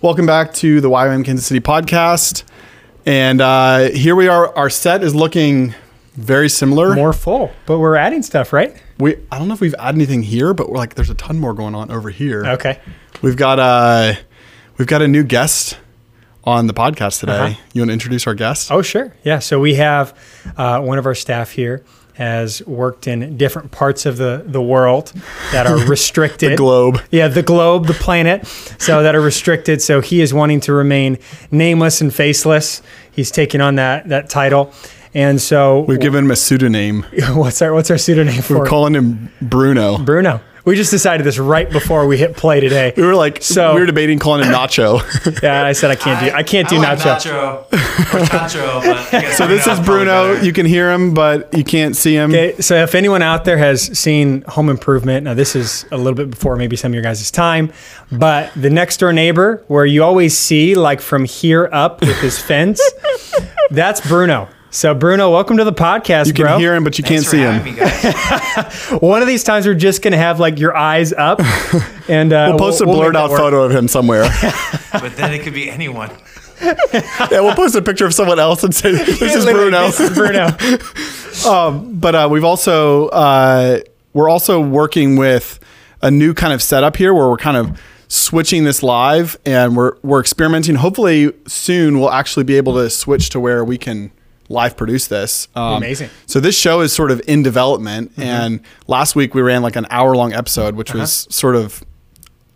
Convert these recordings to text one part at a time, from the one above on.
Welcome back to the YWAM Kansas City podcast. And uh, here we are. Our set is looking very similar. More full, but we're adding stuff, right? We I don't know if we've added anything here, but we're like there's a ton more going on over here. Okay. We've got uh we've got a new guest on the podcast today. Uh-huh. You want to introduce our guest? Oh, sure. Yeah. So we have uh, one of our staff here has worked in different parts of the, the world that are restricted. the globe. Yeah, the globe, the planet, so that are restricted. So he is wanting to remain nameless and faceless. He's taking on that that title, and so We've given him a pseudonym. what's our what's our pseudonym for We're calling him Bruno. Bruno? We just decided this right before we hit play today. We were like So- we were debating calling him Nacho. Yeah, I said I can't do I can't do I like nacho. nacho. nacho, but so this is Bruno. You can hear him, but you can't see him. Okay, so if anyone out there has seen Home Improvement, now this is a little bit before maybe some of your guys' time, but the next door neighbor, where you always see like from here up with his fence, that's Bruno. So Bruno, welcome to the podcast, You can bro. hear him, but you can't see him. having me, guys. One of these times we're just gonna have like your eyes up, and uh, We'll post a we'll make blurred that out work. photo of him somewhere. but then it could be anyone. yeah, we'll post a picture of someone else and say this is Bruno. This is Bruno. but uh, we've also uh, we're also working with a new kind of setup here where we're kind of switching this live and we're we're experimenting. Hopefully soon we'll actually be able to switch to where we can live produce this. Um, Amazing. So this show is sort of in development, and last week we ran like an hour long episode, which was sort of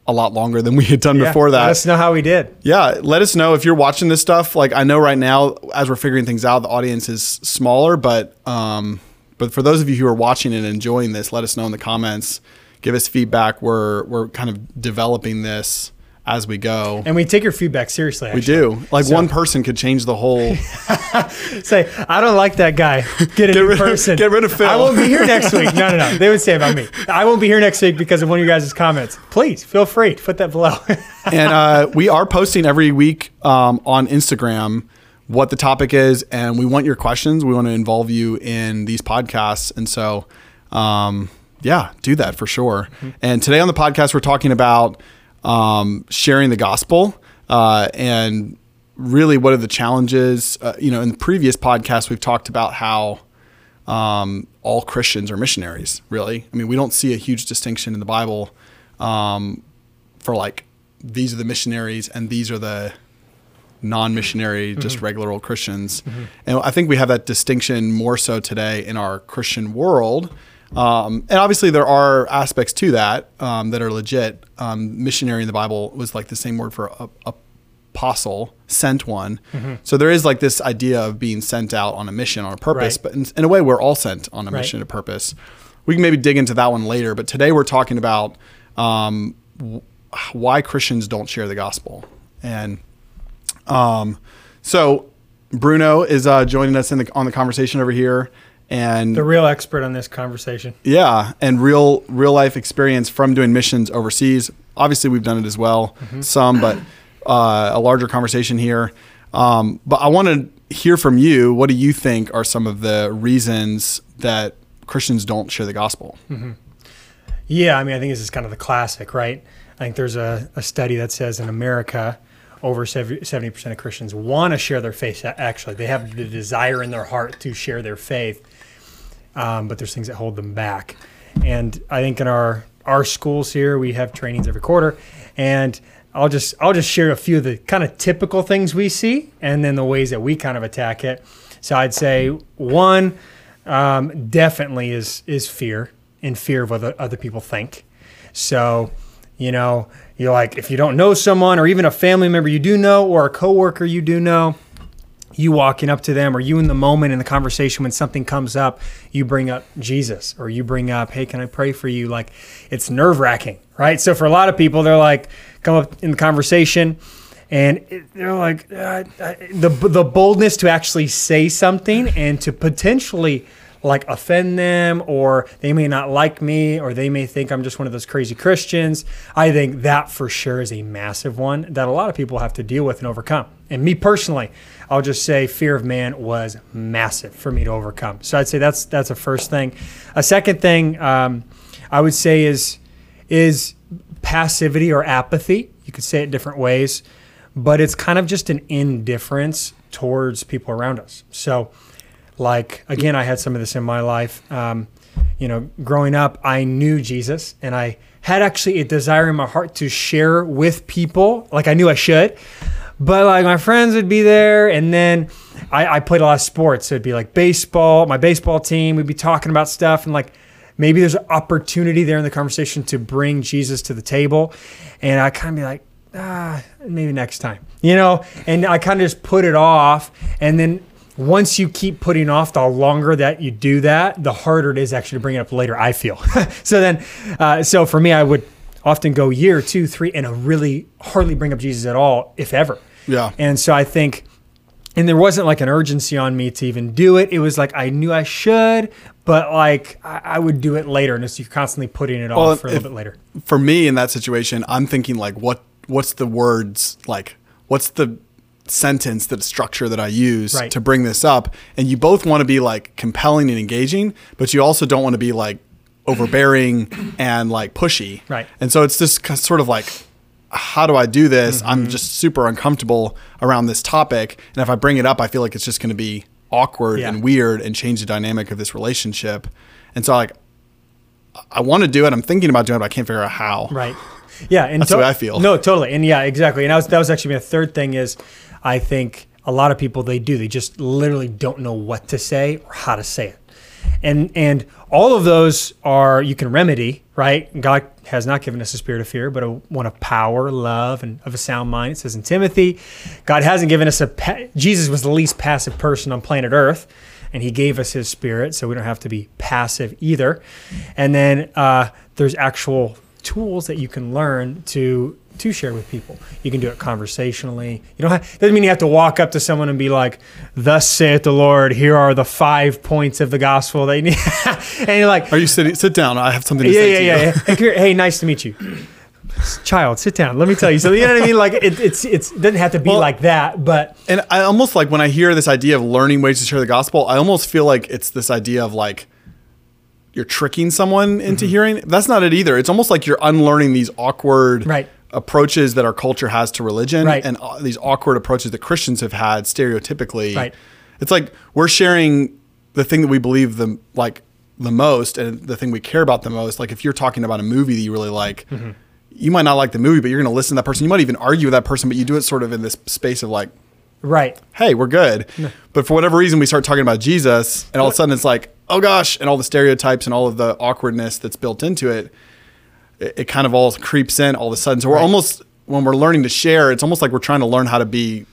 a lot longer than we had done Yeah, before that. Let us know how we did. Yeah, let us know if you're watching this stuff. Like I know right now, as we're figuring things out, the audience is smaller, but um, but for those of you who are watching and enjoying this, let us know in the comments. Give us feedback. We're we're kind of developing this as we go. And we take your feedback seriously. we do. Like one person could change the whole. Say, I don't like that guy. Get a new rid- person. get rid of Phil. I won't be here next week. No, no, no. They would say about me. I won't be here next week because of one of you guys' comments. Please feel free to put that below. and uh, we are posting every week um, on Instagram what the topic is, and we want your questions. We want to involve you in these podcasts, and so um, yeah, do that for sure. And today on the podcast, we're talking about um, sharing the gospel uh, and really what are the challenges. Uh, you know, in the previous podcast, we've talked about how um, all Christians are missionaries. Really, I mean, we don't see a huge distinction in the Bible um, for like these are the missionaries and these are the non-missionary, just regular old Christians. And I think we have that distinction more so today in our Christian world. Um, and obviously, there are aspects to that um, that are legit. Um, missionary in the Bible was like the same word for a, a apostle, sent one. So there is like this idea of being sent out on a mission, on a purpose. Right. But in, in a way, we're all sent on a Right. mission, a purpose. We can maybe dig into that one later. But today, we're talking about um, w- why Christians don't share the gospel. And um, so Bruno is uh, joining us in the, on the conversation over here. And the real expert on this conversation. yeah, and real real life experience from doing missions overseas. Obviously, we've done it as well, some, but uh, a larger conversation here. Um, but I want to hear from you. What do you think are some of the reasons that Christians don't share the gospel? Yeah, I mean, I think this is kind of the classic, right? I think there's a, a study that says in America, over 70% of Christians want to share their faith. Actually, they have the desire in their heart to share their faith, um, but there's things that hold them back. And I think in our our schools here, we have trainings every quarter, and I'll just I'll just share a few of the kind of typical things we see, and then the ways that we kind of attack it. So I'd say one um, definitely is is fear and fear of what other, other people think. So, you know, you're like if you don't know someone or even a family member you do know or a coworker you do know, you walking up to them or you in the moment in the conversation when something comes up, you bring up Jesus or you bring up, hey, can I pray for you? Like it's nerve wracking, right? So for a lot of people, they're like, come up in the conversation and they're like, uh, the, the boldness to actually say something and to potentially like offend them or they may not like me or they may think I'm just one of those crazy Christians. I think that for sure is a massive one that a lot of people have to deal with and overcome. And me personally, I'll just say fear of man was massive for me to overcome. So I'd say that's that's a first thing. A second thing um, I would say is is passivity or apathy. You could say it different ways. but it's kind of just an indifference towards people around us. So, like again, I had some of this in my life. Um, you know, growing up, I knew Jesus, and I had actually a desire in my heart to share with people, like I knew I should. But like my friends would be there, and then I, I played a lot of sports. So it'd be like baseball, my baseball team. We'd be talking about stuff, and like maybe there's an opportunity there in the conversation to bring Jesus to the table, and I kind of be like, ah, maybe next time, you know. And I kind of just put it off, and then once you keep putting off, the longer that you do that, the harder it is actually to bring it up later. I feel so. Then, uh, so for me, I would often go year, two, three, and I really hardly bring up Jesus at all, if ever. Yeah. And so I think, and there wasn't like an urgency on me to even do it. It was like I knew I should, but like I, I would do it later, and so you're constantly putting it off Well, for a little bit later. For me in that situation, I'm thinking like, what what's the words like? What's the sentence, the structure that I use Right. to bring this up? And you both want to be like compelling and engaging, but you also don't want to be like overbearing and like pushy. Right. And so it's just k- sort of like, how do I do this? Mm-hmm. I'm just super uncomfortable around this topic. And if I bring it up, I feel like it's just going to be awkward Yeah. and weird and change the dynamic of this relationship. And so like, I want to do it. I'm thinking about doing it, but I can't figure out how. Right. Yeah, and That's the way I feel. No, totally, and yeah, exactly. And that was that was actually my third thing is, I think a lot of people they do they just literally don't know what to say or how to say it, and and all of those are you can remedy. Right? God has not given us a spirit of fear, but a one of power, love, and of a sound mind. It says in Timothy, God hasn't given us a. Pa- Jesus was the least passive person on planet Earth and he gave us his spirit so we don't have to be passive either and then uh, there's actual tools that you can learn to to share with people you can do it conversationally you don't have doesn't mean you have to walk up to someone and be like thus saith the lord here are the five points of the gospel They need and you're like Are you sitting? Sit down. I have something to yeah, say yeah, to yeah, you. yeah. Hey, come. Hey, nice to meet you. Child, sit down. Let me tell you something. You know what I mean? Like it, it's it's it doesn't have to be Well- like that, but And I almost like when I hear this idea of learning ways to share the gospel, I almost feel like it's this idea of like you're tricking someone Mm-hmm. into hearing. That's not it either. It's almost like you're unlearning these awkward Right. Approaches that our culture has to religion Right. and uh, these awkward approaches that Christians have had stereotypically. Right. It's like we're sharing the thing that we believe the like the most and the thing we care about the most. Like if you're talking about a movie that you really like, Mm-hmm. you might not like the movie, but you're going to listen to that person. You might even argue with that person, but you do it sort of in this space of like, right. hey, we're good. But for whatever reason, we start talking about Jesus, and all of a sudden it's like, oh gosh, and all the stereotypes and all of the awkwardness that's built into it, it, it kind of all creeps in all of a sudden. So we're Right. almost, when we're learning to share, it's almost like we're trying to learn how to be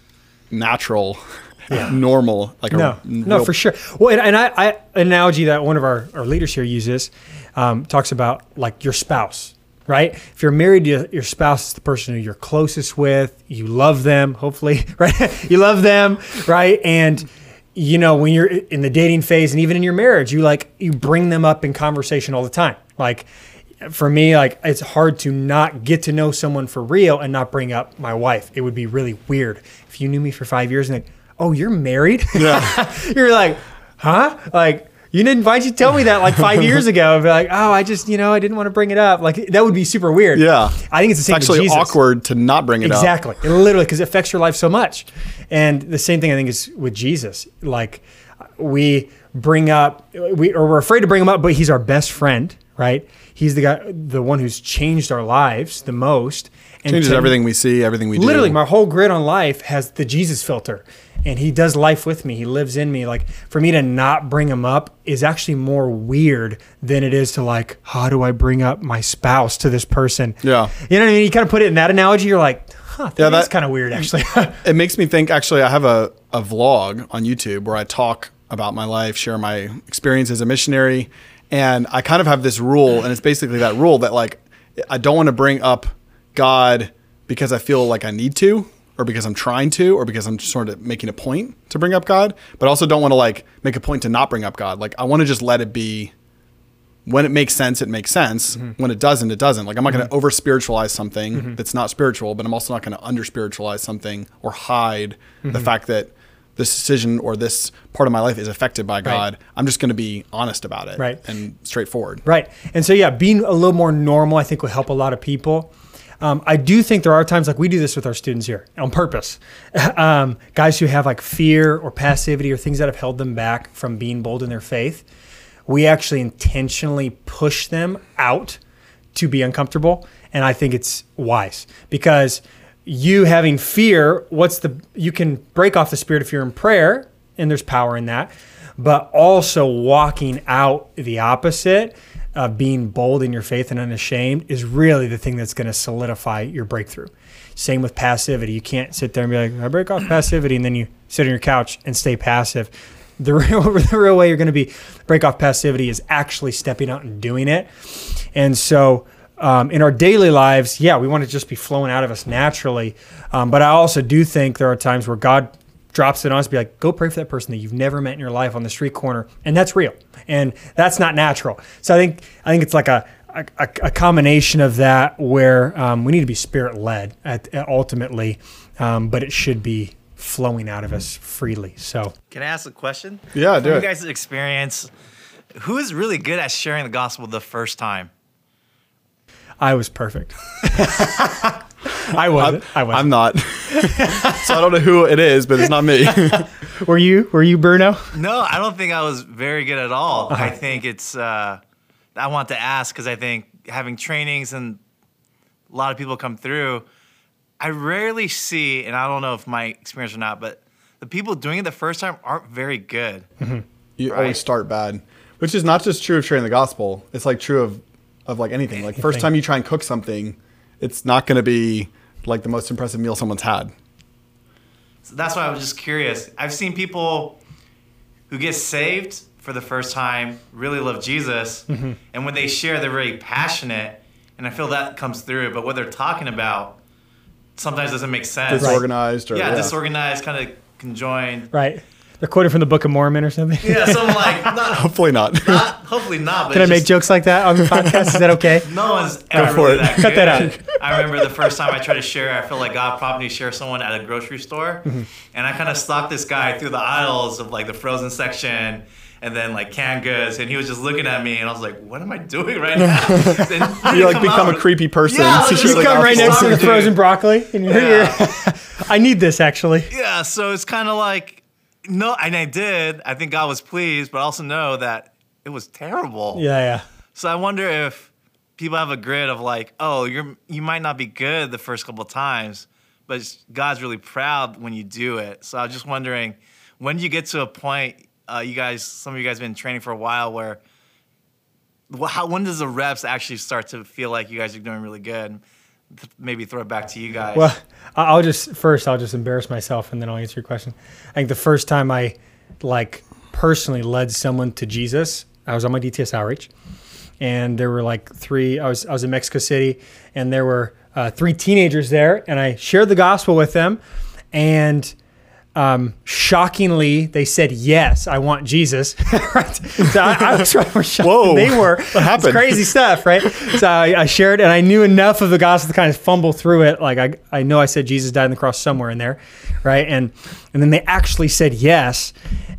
natural, normal. Like No, a no, for sure. Well, and, and I, I analogy that one of our, our leaders here uses um, talks about like your spouse, right? If you're married, to your spouse is the person who you're closest with. You love them, hopefully, right? you love them, right? And you know when you're in the dating phase and even in your marriage, you like you bring them up in conversation all the time, like. For me, like it's hard to not get to know someone for real and not bring up my wife. It would be really weird if you knew me for five years and like, oh, you're married. Yeah. You're like, huh? Like, you didn't, why'd you tell me that like five years ago? I'd be like, oh, I just, you know, I didn't want to bring it up. Like, that would be super weird. Yeah. I think it's the It's same actually with Jesus. awkward to not bring it up. Exactly. Literally, because it affects your life so much. And the same thing I think is with Jesus. Like, we bring up, we, or we're afraid to bring him up, but he's our best friend, right? He's the guy, the one who's changed our lives the most. And Changes to- everything we see, everything we do. Literally, my whole grid on life has the Jesus filter, and he does life with me. He lives in me. Like for me to not bring him up is actually more weird than it is to like, how do I bring up my spouse to this person? Yeah. you know what I mean. You kind of put it in that analogy. You're like, huh, that Yeah, is that- kind of weird actually. it makes me think actually i have a, a vlog on youtube where i talk about my life share my experience as a missionary and i kind of have this rule and it's basically that rule that like i don't want to bring up god because i feel like i need to or because i'm trying to or because i'm just sort of making a point to bring up god but I also don't want to like make a point to not bring up god. Like i want to just let it be when it makes sense, it makes sense. Mm-hmm. When it doesn't, it doesn't. Like I'm not going to mm-hmm. over spiritualize something mm-hmm. that's not spiritual, but I'm also not going to under spiritualize something or hide the fact that this decision or this part of my life is affected by God. I'm just going to be honest about it Right. and straightforward. Right. And so, yeah, being a little more normal, I think, will help a lot of people. Um, I do think there are times like we do this with our students here on purpose. um, guys who have like fear or passivity or things that have held them back from being bold in their faith, we actually intentionally push them out to be uncomfortable. And I think it's wise because you having fear, what's the, you can break off the spirit of fear in prayer, and there's power in that, but also walking out the opposite of being bold in your faith and unashamed is really the thing that's going to solidify your breakthrough. Same with passivity. You can't sit there and be like, I break off passivity, and then you sit on your couch and stay passive. The real, the real way you're going to be break off passivity is actually stepping out and doing it. And so, um, in our daily lives, yeah, we want to just be flowing out of us naturally. Um, but I also do think there are times where God drops it on us, be like, go pray for that person that you've never met in your life on the street corner, and that's real, and that's not natural. So I think I think it's like a a, a combination of that where um, we need to be spirit led ultimately, um, but it should be flowing out of us freely. So can I ask a question? Yeah, do From it. You guys' experience, who is really good at sharing the gospel the first time? I was perfect. I wasn't. I wasn't. I'm not. so I don't know who it is, but it's not me. were you? Were you Bruno? No, I don't think I was very good at all. Uh-huh. I think it's. Uh, I want to ask because I think having trainings and a lot of people come through, I rarely see, and I don't know if my experience or not, but the people doing it the first time aren't very good. You Right. always start bad, which is not just true of sharing the gospel. It's like true of of like anything. Like first time you try and cook something, it's not going to be like the most impressive meal someone's had. So that's why I was just curious. I've seen people who get saved for the first time really love Jesus, Mm-hmm. and when they share, they're very passionate, and I feel that comes through. But what they're talking about sometimes doesn't make sense. Disorganized or Yeah, disorganized, kind of conjoined. Right. They're quoted from the Book of Mormon or something. Yeah, something like not, Hopefully not. not hopefully not. But Can I it's make jokes like that on the podcast? Is that okay? No one's ever for really it. that Cut that out. I remember the first time I tried to share, I felt like God prompted me to share someone at a grocery store. Mm-hmm. And I kind of stalked this guy through the aisles of like the frozen section and then like canned goods. And he was just looking at me and I was like, what am I doing right now? You like become out- a creepy person. Yeah, So like, you're like, come "Oh, right next to the frozen broccoli, and you're, Yeah. you're I need this actually. Yeah, so it's kind of like, no, and I did. I think God was pleased, but I also know that it was terrible. Yeah, yeah. So I wonder if people have a grid of like, oh, you're you might not be good the first couple of times, but God's really proud when you do it. So I was just wondering, when do you get to a point? Uh, you guys, some of you guys have been training for a while, where how when does the reps actually start to feel like you guys are doing really good? Maybe throw it back to you guys. Well, I'll just first I'll just embarrass myself and then I'll answer your question. I think the first time I like personally led someone to Jesus, I was on my DTS outreach, and there were like three. I was I was in Mexico City, and there were uh, three teenagers there, and I shared the gospel with them, and um, shockingly, they said, "Yes, I want Jesus." right? So I, I was right more shocked Whoa, than they were. what happened? It's crazy stuff, right? So I, I shared, and I knew enough of the gospel to kind of fumble through it. Like I, I know I said Jesus died on the cross somewhere in there, right? And and then they actually said yes,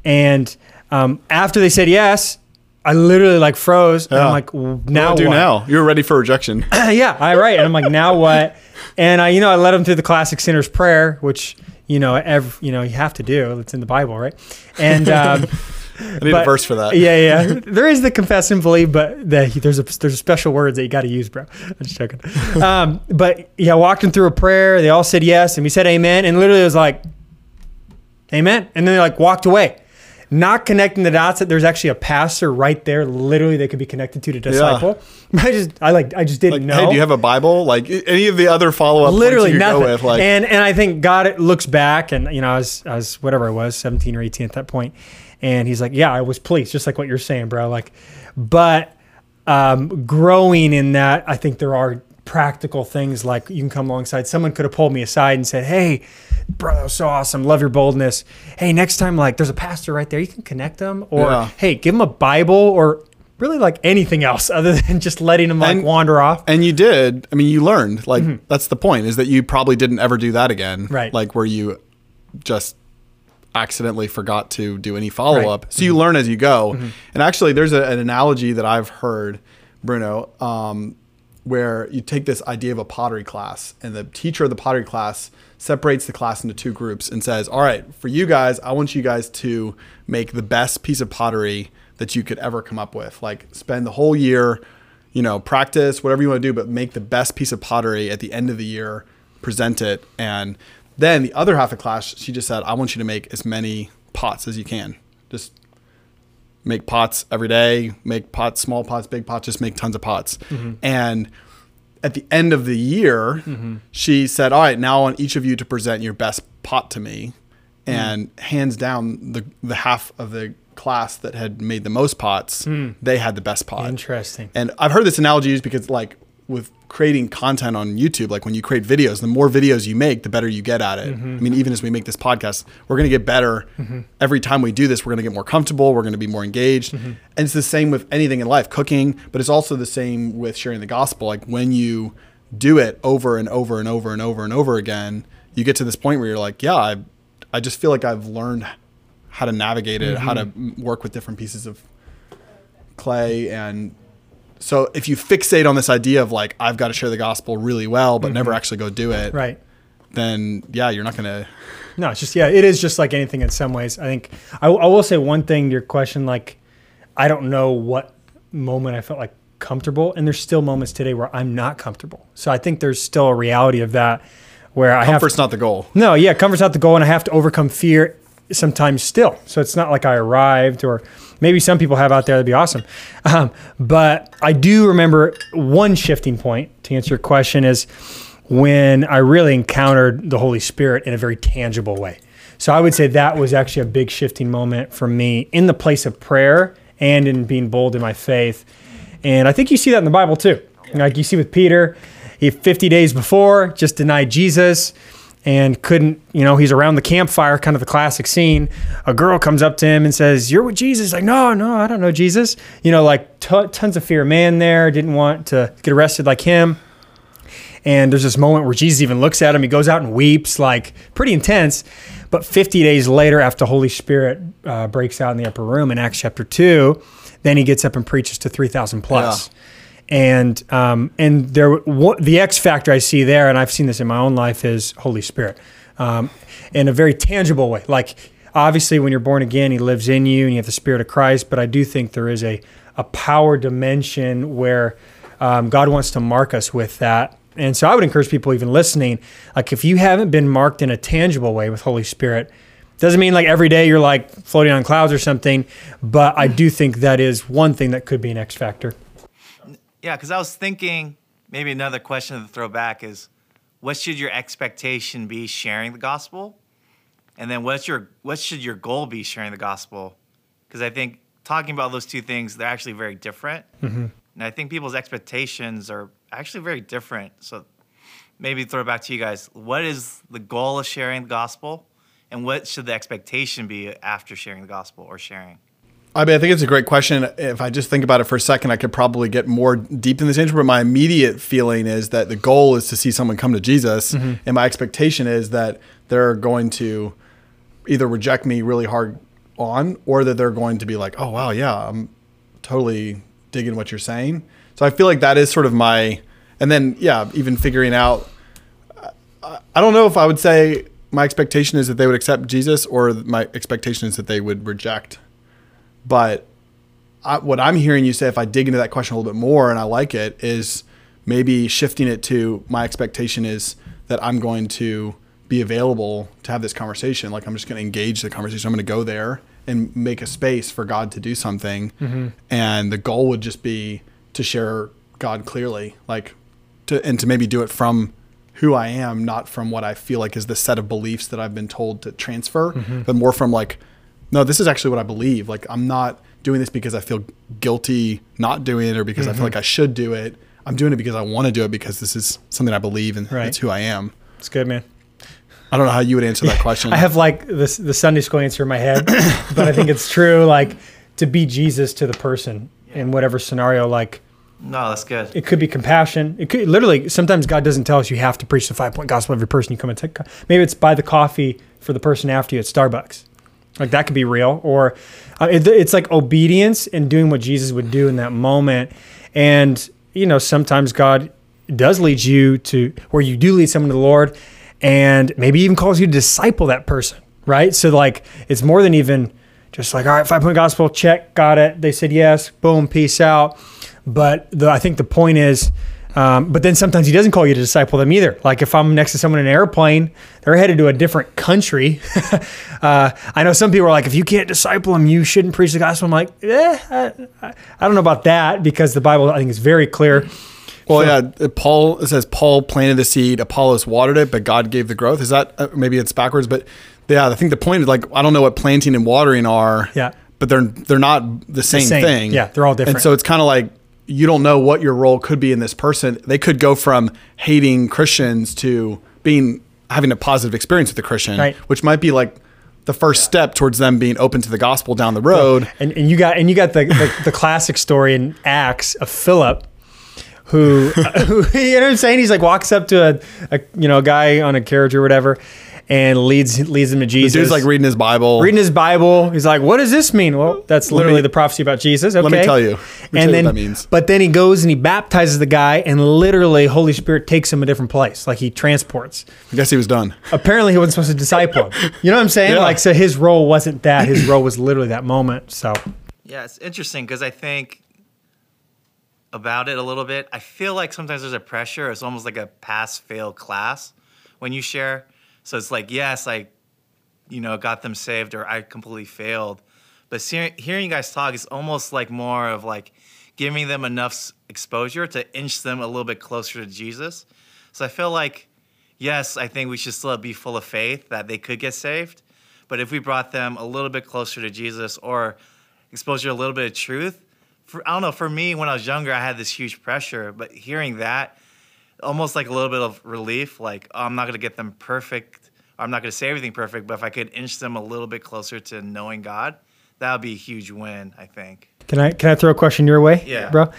and um, after they said yes, I literally like froze. And I'm like, "W- What now do I do now? You're ready for rejection. yeah, I right. And I'm like, now what? And I, you know, I led them through the classic sinner's prayer, which you know, ev you know, you have to do. It's in the Bible, right? And um, I need a but- verse for that. Yeah, yeah. There is the confess and believe, but the, there's a there's a special words that you got to use, bro. I'm just joking. Um, but yeah, walked them through a prayer. They all said yes, and we said amen, and literally it was like, amen, and then they like walked away. Not connecting the dots that there's actually a pastor right there, literally they could be connected to to disciple. I just, I like, I just didn't Like, know hey, do you have a Bible? Like any of the other follow up literally you nothing. go with? Like, and and I think God looks back, and you know, I was I was whatever I was, seventeen or eighteen at that point, and He's like, yeah, I was pleased, just like what you're saying, bro. Like, but um, growing in that, I think there are practical things like you can come alongside. Someone could have pulled me aside and said, hey. Bro, that was so awesome. Love your boldness. Hey, next time, like, there's a pastor right there. You can connect them, or Yeah. hey, give them a Bible, or really like anything else other than just letting them like And- wander off. and you did. I mean, you learned. Like that's the point. Is that you probably didn't ever do that again. Mm-hmm. Right. Like where you just accidentally forgot to do any follow up. So you learn as you go. And actually, there's a, an analogy that I've heard, Bruno. Um, where you take this idea of a pottery class and the teacher of the pottery class separates the class into two groups and says, All right, for you guys, I want you guys to make the best piece of pottery that you could ever come up with. Like spend the whole year, you know, practice, whatever you want to do, but make the best piece of pottery at the end of the year, present it. And then the other half of class, she just said, I want you to make as many pots as you can. Just make pots every day, make pots, small pots, big pots, just make tons of pots. Mm-hmm. And at the end of the year, mm-hmm. she said, All right, now I want each of you to present your best pot to me. Mm. And hands down, the, the half of the class that had made the most pots, mm. they had the best pot. Interesting. And I've heard this analogy used because, like, with creating content on YouTube, like when you create videos, the more videos you make, the better you get at it. Mm-hmm. I mean, even as we make this podcast, we're going to get better mm-hmm. every time we do this. We're going to get more comfortable. We're going to be more engaged. Mm-hmm. And it's the same with anything in life, cooking, but it's also the same with sharing the gospel. Like when you do it over and over and over and over and over again, you get to this point where you're like, yeah, I, I just feel like I've learned how to navigate it, how to work with different pieces of clay and so if you fixate on this idea of like I've got to share the gospel really well but never mm-hmm. actually go do it, Right. then yeah, you're not going to No, it's just yeah, it is just like anything in some ways. I think I, I will say one thing your question. Like, I don't know what moment I felt like comfortable, and there's still moments today where I'm not comfortable. So I think there's still a reality of that where I have comfort's not the goal. no, yeah, comfort's not the goal, and I have to overcome fear sometimes still. So it's not like I arrived, or maybe some people have out there. That'd be awesome. Um, but I do remember one shifting point to answer your question is when I really encountered the Holy Spirit in a very tangible way. So I would say that was actually a big shifting moment for me in the place of prayer and in being bold in my faith. And I think you see that in the Bible too. Like you see with Peter, he 50 days before just denied Jesus and couldn't, you know, he's around the campfire, kind of the classic scene. A girl comes up to him and says, You're with Jesus. Like, no, no, I don't know Jesus. You know, like t- tons of fear. Man there didn't want to get arrested like him. And there's this moment where Jesus even looks at him. He goes out and weeps, like pretty intense. But 50 days later, after Holy Spirit uh, breaks out in the upper room in Acts chapter 2, then he gets up and preaches to 3,000 plus. And um, and there, what, the X factor I see there, and I've seen this in my own life, is Holy Spirit, um, in a very tangible way. Like obviously, when you're born again, He lives in you, and you have the Spirit of Christ. But I do think there is a a power dimension where um, God wants to mark us with that. And so I would encourage people even listening, like if you haven't been marked in a tangible way with Holy Spirit, doesn't mean like every day you're like floating on clouds or something, but I do think that is one thing that could be an X factor. Yeah, because I was thinking maybe another question to throw back is what should your expectation be sharing the gospel? And then what's your what should your goal be sharing the gospel? Because I think talking about those two things, they're actually very different. Mm-hmm. And I think people's expectations are actually very different. So maybe throw it back to you guys. What is the goal of sharing the gospel? And what should the expectation be after sharing the gospel or sharing? I mean, I think it's a great question. If I just think about it for a second, I could probably get more deep in this answer. But my immediate feeling is that the goal is to see someone come to Jesus, mm-hmm. and my expectation is that they're going to either reject me really hard on, or that they're going to be like, "Oh wow, yeah, I'm totally digging what you're saying." So I feel like that is sort of my, and then yeah, even figuring out. I, I don't know if I would say my expectation is that they would accept Jesus, or my expectation is that they would reject but I, what I'm hearing you say, if I dig into that question a little bit more and I like it, is maybe shifting it to my expectation is that I'm going to be available to have this conversation. Like I'm just going to engage the conversation. I'm going to go there and make a space for God to do something. Mm-hmm. And the goal would just be to share God clearly, like to, and to maybe do it from who I am, not from what I feel like is the set of beliefs that I've been told to transfer, mm-hmm. but more from like, no, this is actually what I believe. Like I'm not doing this because I feel guilty not doing it or because I feel like mm-hmm. I should do it. I'm doing it because I want to do it because this is something I believe and Right. it's who I am. It's good, man. I don't know how you would answer that question. I have like this the Sunday school answer in my head, but I think it's true. Like to be Jesus to the person in whatever scenario, like No, that's good. it could be compassion. It could literally sometimes God doesn't tell us you have to preach the five point gospel every person you come and take. Maybe it's buy the coffee for the person after you at Starbucks. Like that could be real, or uh, it, it's like obedience and doing what Jesus would do in that moment. And you know, sometimes God does lead you to where you do lead someone to the Lord, and maybe even calls you to disciple that person, right? So like it's more than even just like all right, five point gospel, check, got it. They said yes, boom, peace out. But the, I think the point is. Um, but then sometimes he doesn't call you to disciple them either. Like if I'm next to someone in an airplane, they're headed to a different country. uh, I know some people are like, if you can't disciple them, you shouldn't preach the gospel. I'm like, eh, I, I don't know about that because the Bible I think is very clear. Well, yeah, Paul says Paul planted the seed, Apollos watered it, but God gave the growth. Is that uh, maybe it's backwards? But yeah, I think the point is like I don't know what planting and watering are. Yeah. but they're they're not the same, same. thing. Yeah, they're all different. And so it's kind of like you don't know what your role could be in this person. They could go from hating Christians to being having a positive experience with a Christian, Right. which might be like the first step towards them being open to the gospel down the road. And, and you got and you got the, the, the classic story in Acts of Philip, who, who you know what I'm saying? He's like walks up to a, a you know a guy on a carriage or whatever, and leads leads him to The Jesus. dude's like reading his Bible. reading his Bible. He's like, "What does this mean?" Well, that's literally me- the prophecy about Jesus. Okay. me tell you. Let me tell you and what then, that means. but then he goes and he baptizes the guy, and literally, Holy Spirit takes him a different place. Like he transports. I guess he was done. Apparently, he wasn't supposed to disciple him. You know what I'm saying? Yeah. Like, so his role wasn't that. His role was literally that moment. So, Yeah, it's interesting because I think about it a little bit. I feel like sometimes there's a pressure. It's almost like a pass fail class when you share. So it's like, yes, I, you know, got them saved or I completely failed. But see, hearing you guys talk is almost like more of like giving them enough exposure to inch them a little bit closer to Jesus. So I feel like, yes, I think we should still be full of faith that they could get saved. But if we brought them a little bit closer to Jesus or exposure a little bit of truth, for, I don't know, for me, when I was younger, I had this huge pressure. But hearing that, almost like a little bit of relief, like, oh, I'm not going to get them perfect. Or I'm not going to say everything perfect, but if I could inch them a little bit closer to knowing God, that would be a huge win, I think. can I can I throw a question your way? Yeah. bro.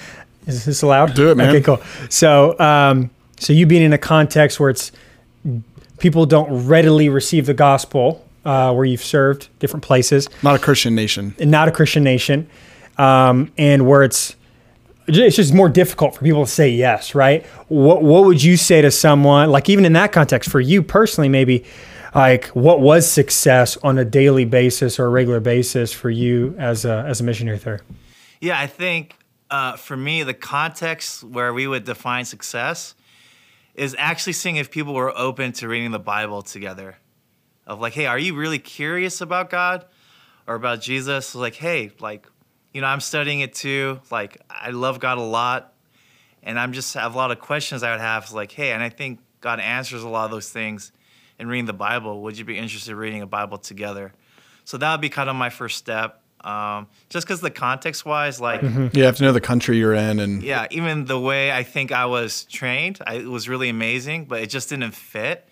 Is this allowed? Do it, man. Okay, cool. So, um, so you being in a context where it's people don't readily receive the gospel, uh, where you've served different places, Not a Christian nation. and not a Christian nation, um, and where it's it's just more difficult for people to say yes, right? What what would you say to someone like even in that context for you personally, maybe like what was success on a daily basis or a regular basis for you as a as a missionary there? Yeah, I think uh, for me, the context where we would define success is actually seeing if people were open to reading the Bible together. Of like, hey, are you really curious about God or about Jesus? Like, hey, like, you know, I'm studying it too. Like, I love God a lot, and I'm just have a lot of questions I would have. Like, hey, and I think God answers a lot of those things in reading the Bible. Would you be interested in reading a Bible together? So that would be kind of my first step. Um, just because the context wise, like, You have to know the country you're in, and yeah, even the way I think I was trained, I, it was really amazing, but it just didn't fit.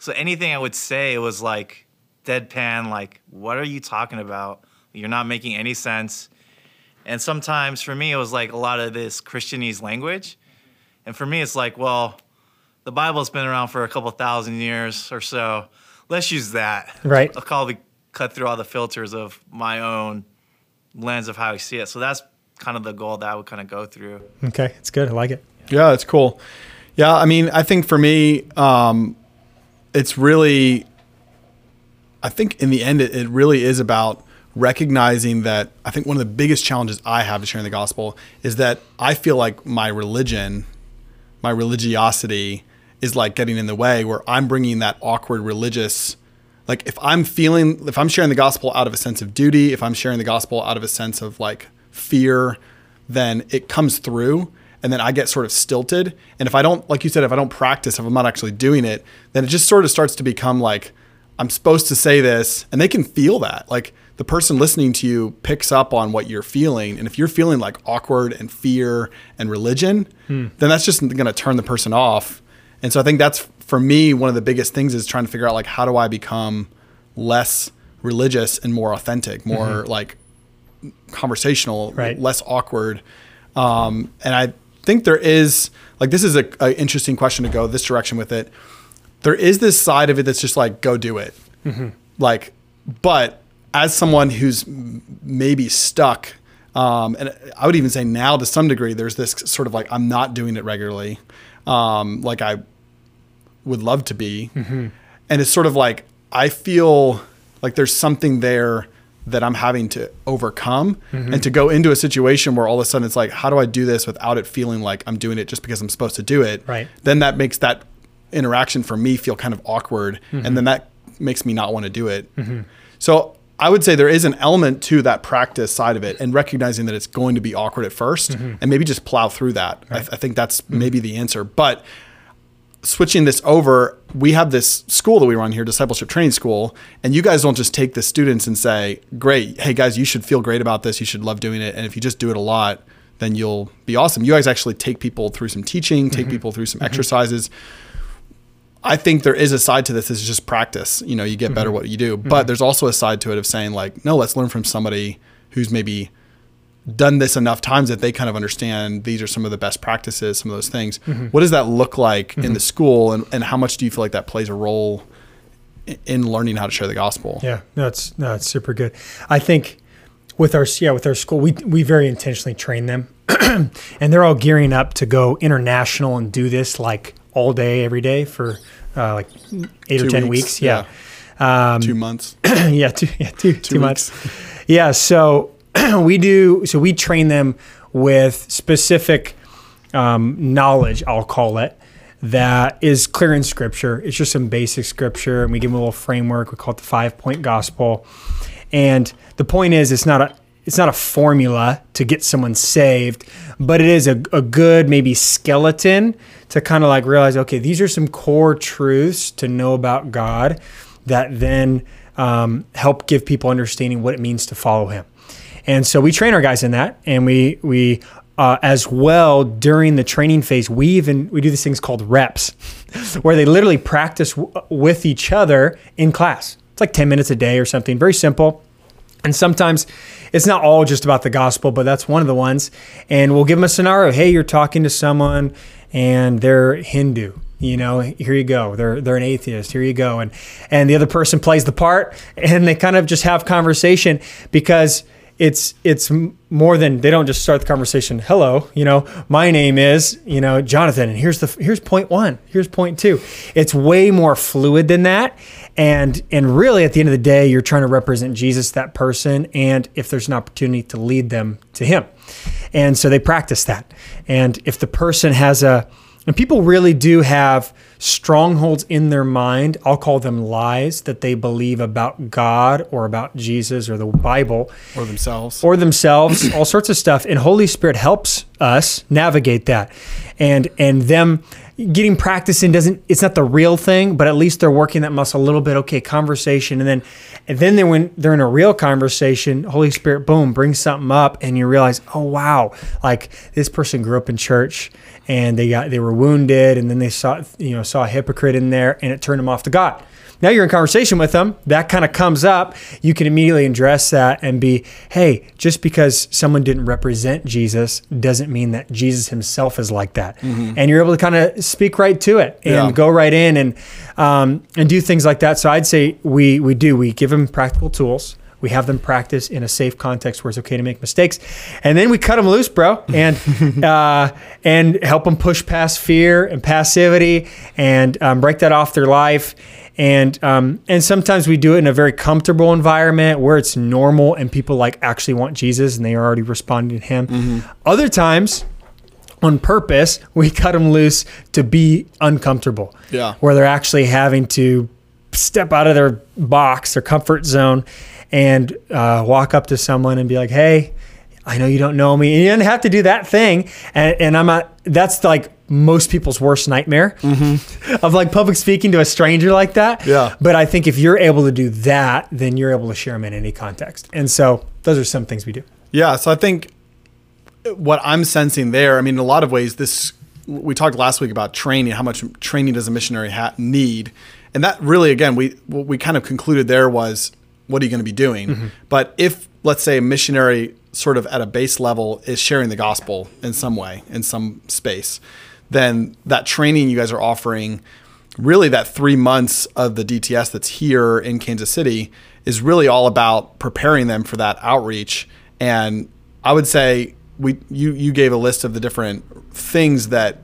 So anything I would say, it was like deadpan, like, what are you talking about? You're not making any sense. And sometimes for me, it was like a lot of this Christianese language. And for me, it's like, well, the Bible's been around for a couple thousand years or so. Let's use that. Right. I'll probably cut through all the filters of my own lens of how I see it. So that's kind of the goal that I would kind of go through. Okay, it's good. I like it. Yeah, it's cool. Yeah, I mean, I think for me, um, it's really, I think in the end, it, it really is about recognizing that I think one of the biggest challenges I have to sharing the gospel is that I feel like my religion, my religiosity is like getting in the way where I'm bringing that awkward religious like if I'm feeling if I'm sharing the gospel out of a sense of duty, if I'm sharing the gospel out of a sense of like fear, then it comes through and then I get sort of stilted. And if I don't like you said if I don't practice, if I'm not actually doing it, then it just sort of starts to become like I'm supposed to say this and they can feel that. Like the person listening to you picks up on what you're feeling and if you're feeling like awkward and fear and religion, hmm. then that's just going to turn the person off. And so I think that's for me one of the biggest things is trying to figure out like how do I become less religious and more authentic, mm-hmm. more like conversational, Right. less awkward. Um, and I think there is like this is a, a interesting question to go this direction with it. There is this side of it that's just like go do it, mm-hmm. like. But as someone who's maybe stuck, um, and I would even say now to some degree, there's this sort of like I'm not doing it regularly. um, like I would love to be. And it's sort of like I feel like there's something there that I'm having to overcome and to go into a situation where all of a sudden it's like, how do I do this without it feeling like I'm doing it just because I'm supposed to do it? Right. Then that makes that interaction for me feel kind of awkward. Mm-hmm. And then that makes me not want to do it. So I would say there is an element to that practice side of it and recognizing that it's going to be awkward at 1st Mm-hmm. and maybe just plow through that. I, I think that's mm-hmm. maybe the answer. But switching this over, we have this school that we run here, discipleship training school, and you guys don't just take the students and say, "Great, hey guys, you should feel great about this. You should love doing it, and if you just do it a lot, then you'll be awesome." You guys actually take people through some teaching, take mm-hmm. people through some mm-hmm. exercises. I think there is a side to this. Is just practice. You know, you get better mm-hmm. what you do, mm-hmm. but there's also a side to it of saying like, no, let's learn from somebody who's maybe done this enough times that they kind of understand these are some of the best practices, some of those things. Mm-hmm. What does that look like in the school, and, and how much do you feel like that plays a role in learning how to share the gospel? Yeah, no, it's no, it's super good. I think with our yeah with our school, we we very intentionally train them, and they're all gearing up to go international and do this like all day, every day for uh, like eight or ten weeks, weeks. Yeah, Two months. yeah, two, yeah, two, two, months. Yeah, so we do. So we train them with specific um, knowledge. I'll call it that is clear in Scripture. It's just some basic Scripture, and we give them a little framework. We call it the five point gospel. And the point is, it's not a it's not a formula to get someone saved, but it is a, a good maybe skeleton to kind of like realize, okay, these are some core truths to know about God that then um, help give people understanding what it means to follow Him. And so we train our guys in that, and we we uh, as well during the training phase. We even we do these things called reps, where they literally practice w- with each other in class. It's like ten minutes a day or something, very simple. And sometimes it's not all just about the gospel, but that's one of the ones. And we'll give them a scenario. Hey, you're talking to someone and they're Hindu. You know, here you go. They're they're an atheist. Here you go. And and the other person plays the part, and they kind of just have conversation because it's it's more than they don't just start the conversation. Hello, you know, my name is you know Jonathan, and here's the here's point one, here's point two. It's way more fluid than that, and and really at the end of the day, you're trying to represent Jesus, that person, and if there's an opportunity to lead them to Him, and so they practice that. And if the person has a and people really do have strongholds in their mind. I'll call them lies that they believe about God or about Jesus or the Bible Or themselves. or themselves, all sorts of stuff. And Holy Spirit helps us navigate that. And and them getting practice in doesn't it's not the real thing, but at least they're working that muscle a little bit. Okay, conversation. And then and then they when they're in a real conversation, Holy Spirit, boom, brings something up and you realize, oh wow, like this person grew up in church and they got they were wounded and then they saw you know saw a hypocrite in there and it turned them off to God. Now you're in conversation with them, that kind of comes up. You can immediately address that and be, hey, just because someone didn't represent Jesus doesn't mean that Jesus himself is like that. And you're able to kind of speak right to it and Yeah. go right in and um, and do things like that. So I'd say we we do we give them practical tools. We have them practice in a safe context where it's okay to make mistakes, and then we cut them loose, bro, and uh, and help them push past fear and passivity and um, break that off their life. And um, and sometimes we do it in a very comfortable environment where it's normal and people like actually want Jesus and they are already responding to Him. Other times on purpose, we cut them loose to be uncomfortable. Yeah. Where they're actually having to step out of their box, their comfort zone, and uh, walk up to someone and be like, hey, I know you don't know me. And you don't have to do that thing. And, and I'm not, that's like most people's worst nightmare of like public speaking to a stranger like that. Yeah. But I think if you're able to do that, then you're able to share them in any context. And so those are some things we do. Yeah, so I think what I'm sensing there, I mean, in a lot of ways, this we talked last week about training, how much training does a missionary ha- need, and that really, again, we what we kind of concluded there was, what are you going to be doing? Mm-hmm. But if let's say a missionary sort of at a base level is sharing the gospel in some way, in some space, then that training you guys are offering really that three months of the DTS that's here in Kansas City is really all about preparing them for that outreach. And I would say we you you gave a list of the different things that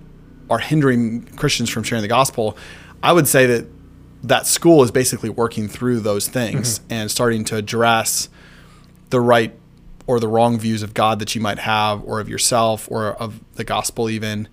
are hindering Christians from sharing the gospel, I would say that that school is basically working through those things mm-hmm. and starting to address the right or the wrong views of God that you might have, or of yourself, or of the gospel, even.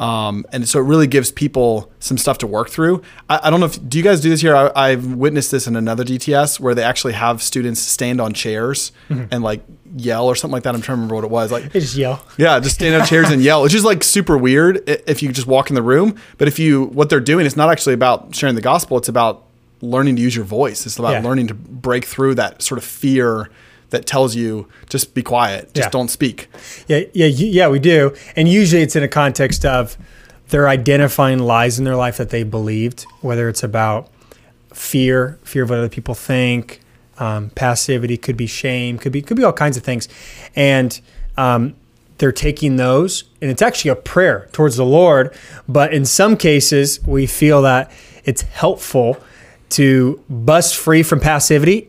Um, and so it really gives people some stuff to work through. I, I don't know if do you guys do this here. I, I've witnessed this in another DTS where they actually have students stand on chairs and like yell or something like that. I'm trying to remember what it was. Like They just yell. yeah, just stand on chairs and yell, It's just like super weird if you just walk in the room. But if you, what they're doing, it's not actually about sharing the gospel. It's about learning to use your voice. It's about Yeah. learning to break through that sort of fear that tells you just be quiet, just Yeah. don't speak. Yeah, yeah, yeah, we do. And usually it's in a context of they're identifying lies in their life that they believed, whether it's about fear, fear of what other people think, um, passivity, could be shame, could be could be all kinds of things, and um, they're taking those, and it's actually a prayer towards the Lord. But in some cases, we feel that it's helpful to bust free from passivity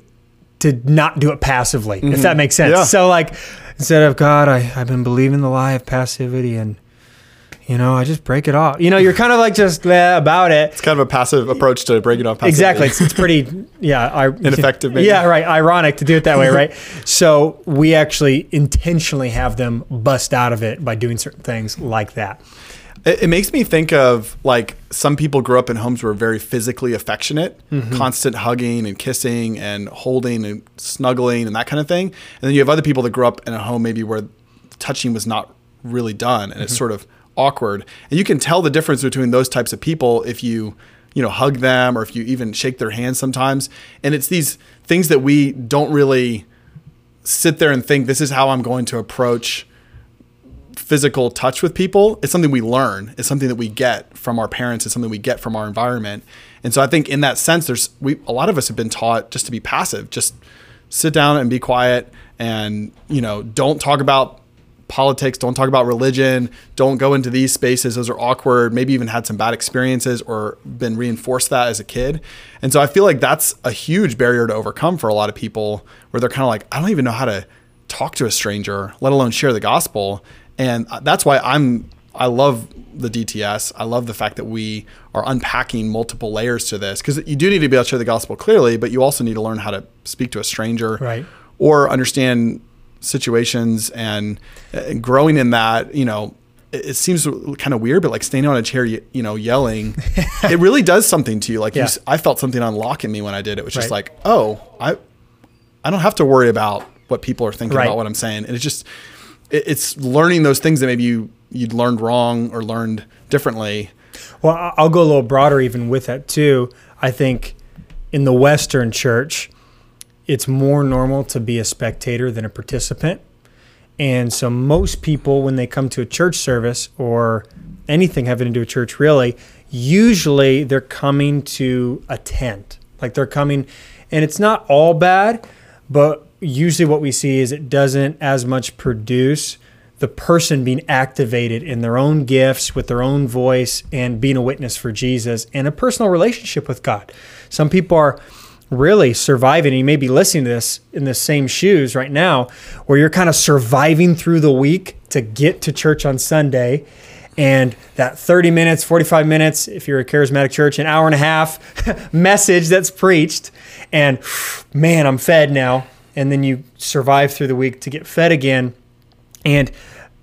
to not do it passively, if that makes sense. Yeah. So like instead of God, I, I've been believing the lie of passivity and you know, I just break it off. You know, you're kind of like just eh, about it. It's kind of a passive approach to breaking off. Exactly. It's, it's pretty, yeah. I, Ineffective, maybe. Yeah, right. Ironic to do it that way, right? so we actually intentionally have them bust out of it by doing certain things like that. It, it makes me think of like some people grew up in homes where very physically affectionate, Mm-hmm. constant hugging and kissing and holding and snuggling and that kind of thing. And then you have other people that grew up in a home maybe where touching was not really done and Mm-hmm. it's sort of awkward. And you can tell the difference between those types of people if you you know hug them or if you even shake their hands sometimes. And it's these things that we don't really sit there and think this is how I'm going to approach physical touch with people it's something we learn it's something that we get from our parents it's something we get from our environment. And so i think in that sense there's we a lot of us have been taught just to be passive just sit down and be quiet and you know don't talk about politics don't talk about religion don't go into these spaces those are awkward maybe even had some bad experiences or been reinforced that as a kid. And so i feel like that's a huge barrier to overcome for a lot of people where they're kind of like i don't even know how to talk to a stranger let alone share the gospel and that's why I'm I love the DTS. I love the fact that we are unpacking multiple layers to this because you do need to be able to share the gospel clearly, but you also need to learn how to speak to a stranger, Right. Or understand situations and, and growing in that. You know, it, it seems kind of weird, but like standing on a chair, you, you know, yelling, it really does something to you. Like you Yeah. s I felt something unlock in me when I did it. It was just Right. like, oh, I I don't have to worry about what people are thinking Right. about what I'm saying. And it just it's learning those things that maybe you you'd learned wrong or learned differently. Well, I'll go a little broader even with that too. I think in the Western church, it's more normal to be a spectator than a participant. And so most people, when they come to a church service or anything having to do with church, really, usually they're coming to attend. Like they're coming, and it's not all bad, but usually what we see is it doesn't as much produce the person being activated in their own gifts with their own voice and being a witness for Jesus and a personal relationship with God. Some people are really surviving. You may be listening to this in the same shoes right now, where you're kind of surviving through the week to get to church on Sunday. And that 30 minutes, 45 minutes, if you're a charismatic church, an hour and a half message that's preached. And man, I'm fed now. And then you survive through the week to get fed again. And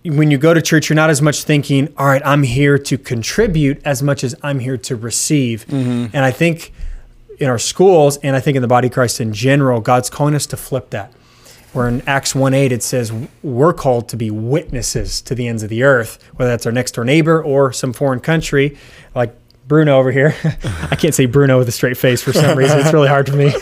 when you go to church, you're not as much thinking, all right, I'm here to contribute as much as I'm here to receive. Mm-hmm. And I think in our schools, and I think in the body of Christ in general, God's calling us to flip that. Where in Acts 1 8, it says we're called to be witnesses to the ends of the earth, whether that's our next door neighbor or some foreign country, like Bruno over here. I can't say Bruno with a straight face for some reason. It's really hard for me.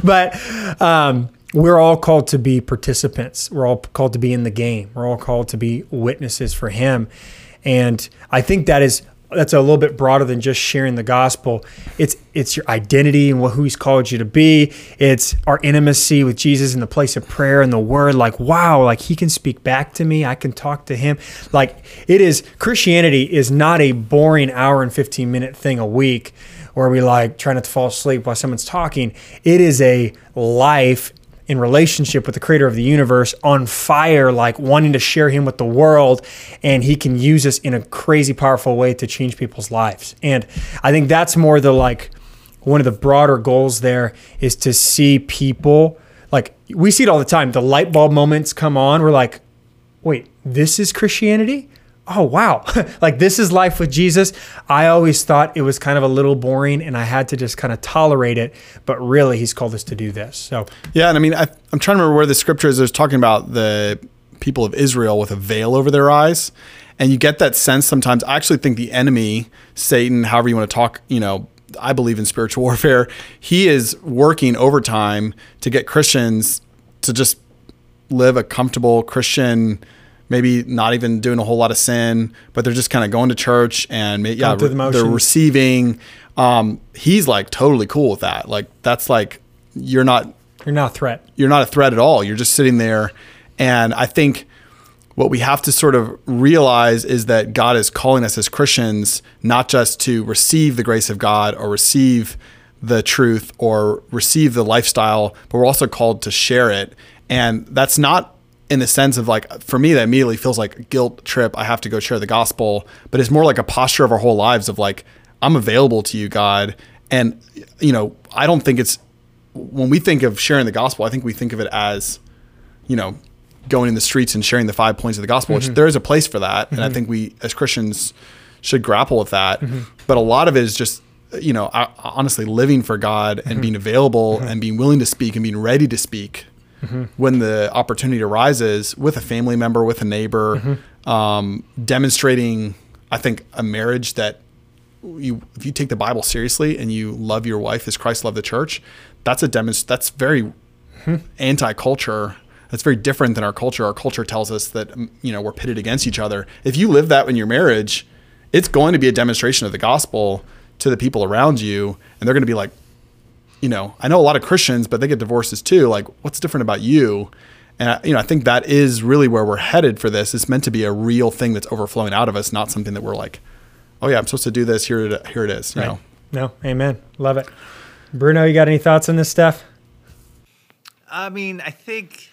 but um, we're all called to be participants. We're all called to be in the game. We're all called to be witnesses for Him. And I think that is that's a little bit broader than just sharing the gospel. It's it's your identity and what who He's called you to be. It's our intimacy with Jesus in the place of prayer and the Word. Like wow, like He can speak back to me. I can talk to Him. Like it is Christianity is not a boring hour and fifteen minute thing a week where we like try not to fall asleep while someone's talking. It is a life in relationship with the creator of the universe, on fire, like wanting to share him with the world. And he can use us in a crazy, powerful way to change people's lives. And I think that's more the like one of the broader goals there is to see people like we see it all the time. The light bulb moments come on. We're like, wait, this is Christianity? Oh, wow. like this is life with Jesus. I always thought it was kind of a little boring and I had to just kind of tolerate it. But really, he's called us to do this. So, Yeah, and I mean, I, I'm trying to remember where the scripture is. There's talking about the people of Israel with a veil over their eyes, and you get that sense sometimes. I actually think the enemy, Satan, however you want to talk, you know, I believe in spiritual warfare. He is working overtime to get Christians to just live a comfortable Christian. Maybe not even doing a whole lot of sin, but they're just kind of going to church and yeah, the they're receiving. Um, he's like totally cool with that. Like that's like you're not you're not a threat. you're not a threat at all. You're just sitting there. And I think what we have to sort of realize is that God is calling us as Christians not just to receive the grace of God or receive the truth or receive the lifestyle, but we're also called to share it. And that's not in the sense of like, for me, that immediately feels like a guilt trip. I have to go share the gospel, but it's more like a posture of our whole lives of like, I'm available to you, God. And, you know, I don't think it's when we think of sharing the gospel, I think we think of it as, you know, going in the streets and sharing the five points of the gospel, which mm-hmm. there is a place for that. And I mm-hmm. think we as Christians should grapple with that. Mm-hmm. But a lot of it is just, you know, I- honestly living for God and being available and being willing to speak and being ready to speak when the opportunity arises with a family member, with a neighbor, um, demonstrating, I think, a marriage that you if you take the Bible seriously and you love your wife as Christ loved the church, that's a demonst- that's very anti-culture. That's very different than our culture. Our culture tells us that mm, you know we're pitted against each other. If you live that in your marriage, it's going to be a demonstration of the gospel to the people around you, and they're going to be like, you know, I know a lot of Christians, but they get divorces too. Like, what's different about you? And I, you know, I think that is really where we're headed for this. It's meant to be a real thing that's overflowing out of us, not something that we're like, oh yeah, I'm supposed to do this. Here it here it is. You Right. know, No, amen. Love it. Bruno, you got any thoughts on this stuff? I mean, I think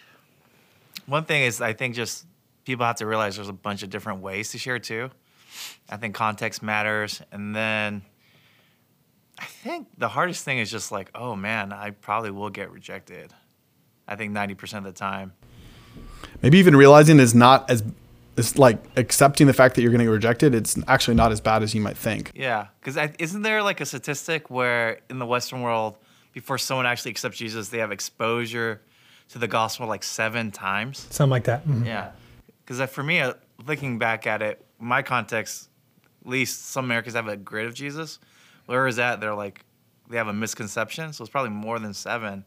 one thing is I think just people have to realize there's a bunch of different ways to share too. I think context matters, and then I think the hardest thing is just like, oh man, I probably will get rejected. I think ninety percent of the time. maybe even realizing is not as it's like accepting the fact that you're going to get rejected. It's actually not as bad as you might think. Yeah, because isn't there like a statistic where in the Western world, before someone actually accepts Jesus, they have exposure to the gospel like seven times? Something like that. Mhm. Yeah, because for me, uh, looking back at it, my context, at least some Americans have a grid of Jesus. Whereas that, they're like, they have a misconception. So it's probably more than seven.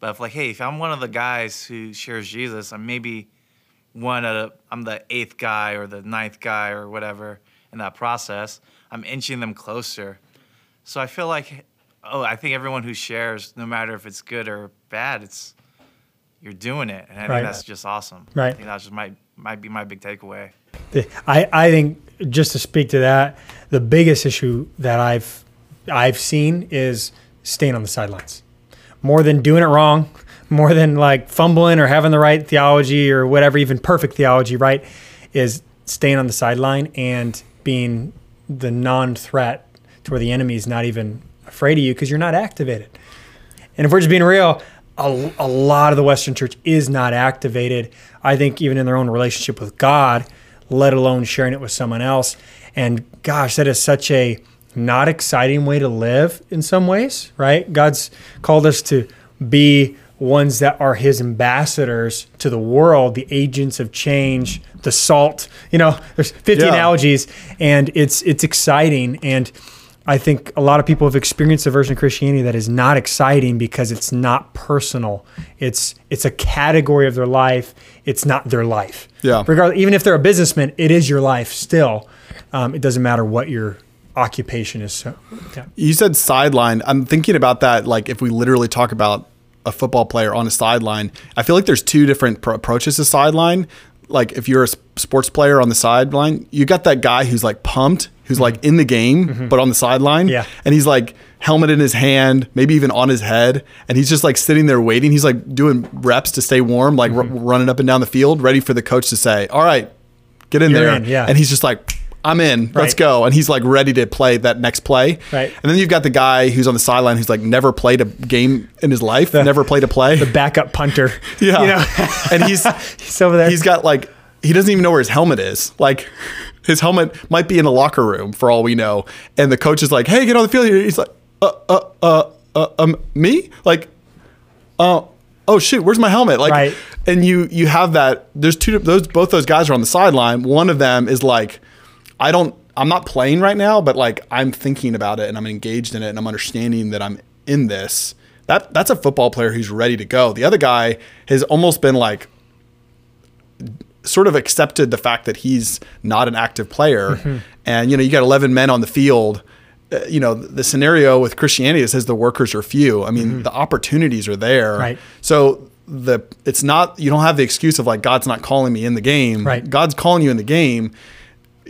But if like, hey, if I'm one of the guys who shares Jesus, I'm maybe one of I'm the eighth guy or the ninth guy or whatever in that process. I'm inching them closer. So I feel like, oh, I think everyone who shares, no matter if it's good or bad, it's you're doing it, and I Right. think that's just awesome. Right. I think that just might might be my big takeaway. I, I think just to speak to that, the biggest issue that I've I've seen is staying on the sidelines. More than doing it wrong, more than like fumbling or having the right theology or whatever, even perfect theology, right? Is staying on the sideline and being the non-threat to where the enemy is not even afraid of you because you're not activated. And if we're just being real, a, a lot of the Western church is not activated. I think even in their own relationship with God, let alone sharing it with someone else. And gosh, that is such a not exciting way to live in some ways, right? God's called us to be ones that are his ambassadors to the world, the agents of change, the salt. You know, there's 50 Yeah. analogies and it's it's exciting and I think a lot of people have experienced a version of Christianity that is not exciting because it's not personal. It's it's a category of their life. It's not their life. Yeah. Regardless, even if they're a businessman, it is your life still. Um, it doesn't matter what your occupation is. So, yeah. You said sideline. I'm thinking about that. Like if we literally talk about a football player on a sideline, I feel like there's two different pro- approaches to sideline. Like if you're a sports player on the sideline, you got that guy who's like pumped, who's like mm-hmm. in the game mm-hmm. but on the sideline, Yeah. and he's like helmet in his hand, maybe even on his head, and he's just like sitting there waiting. He's like doing reps to stay warm, like r- mm-hmm. running up and down the field, ready for the coach to say, "All right, get in You're there." in, yeah. And he's just like, "I'm in. Let's go." And he's like ready to play that next play. Right. And then you've got the guy who's on the sideline who's like never played a game in his life, never played a play. The backup punter. yeah. You know, and he's he's over there. he's got like he doesn't even know where his helmet is. Like his helmet might be in the locker room for all we know. And the coach is like, "Hey, get on the field here." He's like, "Uh, uh, uh, uh um, me? Like, uh, oh shoot, where's my helmet?" Like, Right. and you you have that. There's two. Those both those guys are on the sideline. One of them is like, I don't. I'm not playing right now, but like I'm thinking about it and I'm engaged in it and I'm understanding that I'm in this. That that's a football player who's ready to go. The other guy has almost been like sort of accepted the fact that he's not an active player. Mm-hmm. And you know, you got 11 men on the field. Uh, you know, the scenario with Christianity says the workers are few. I mean, the opportunities are there. Mm-hmm. Right. So the it's not you don't have the excuse of like God's not calling me in the game. Right. God's calling you in the game.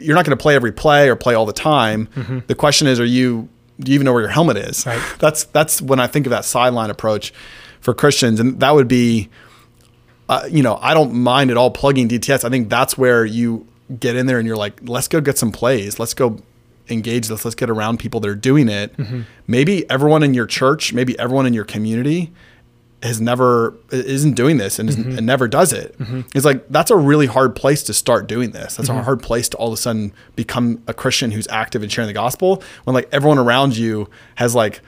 You're not going to play every play or play all the time. The question is, are you do you even know where your helmet is? Right. That's that's when I think of that sideline approach for Christians, and that would be uh, you know, I don't mind at all plugging DTS. I think that's where you get in there and you're like, let's go get some plays. Let's go engage this. Let's get around people that are doing it. Maybe everyone in your church, maybe everyone in your community has never isn't doing this and, isn't, mm-hmm. and never does it. Mm-hmm. It's like that's a really hard place to start doing this. That's a mm-hmm. hard place to all of a sudden become a Christian who's active in sharing the gospel when like everyone around you has like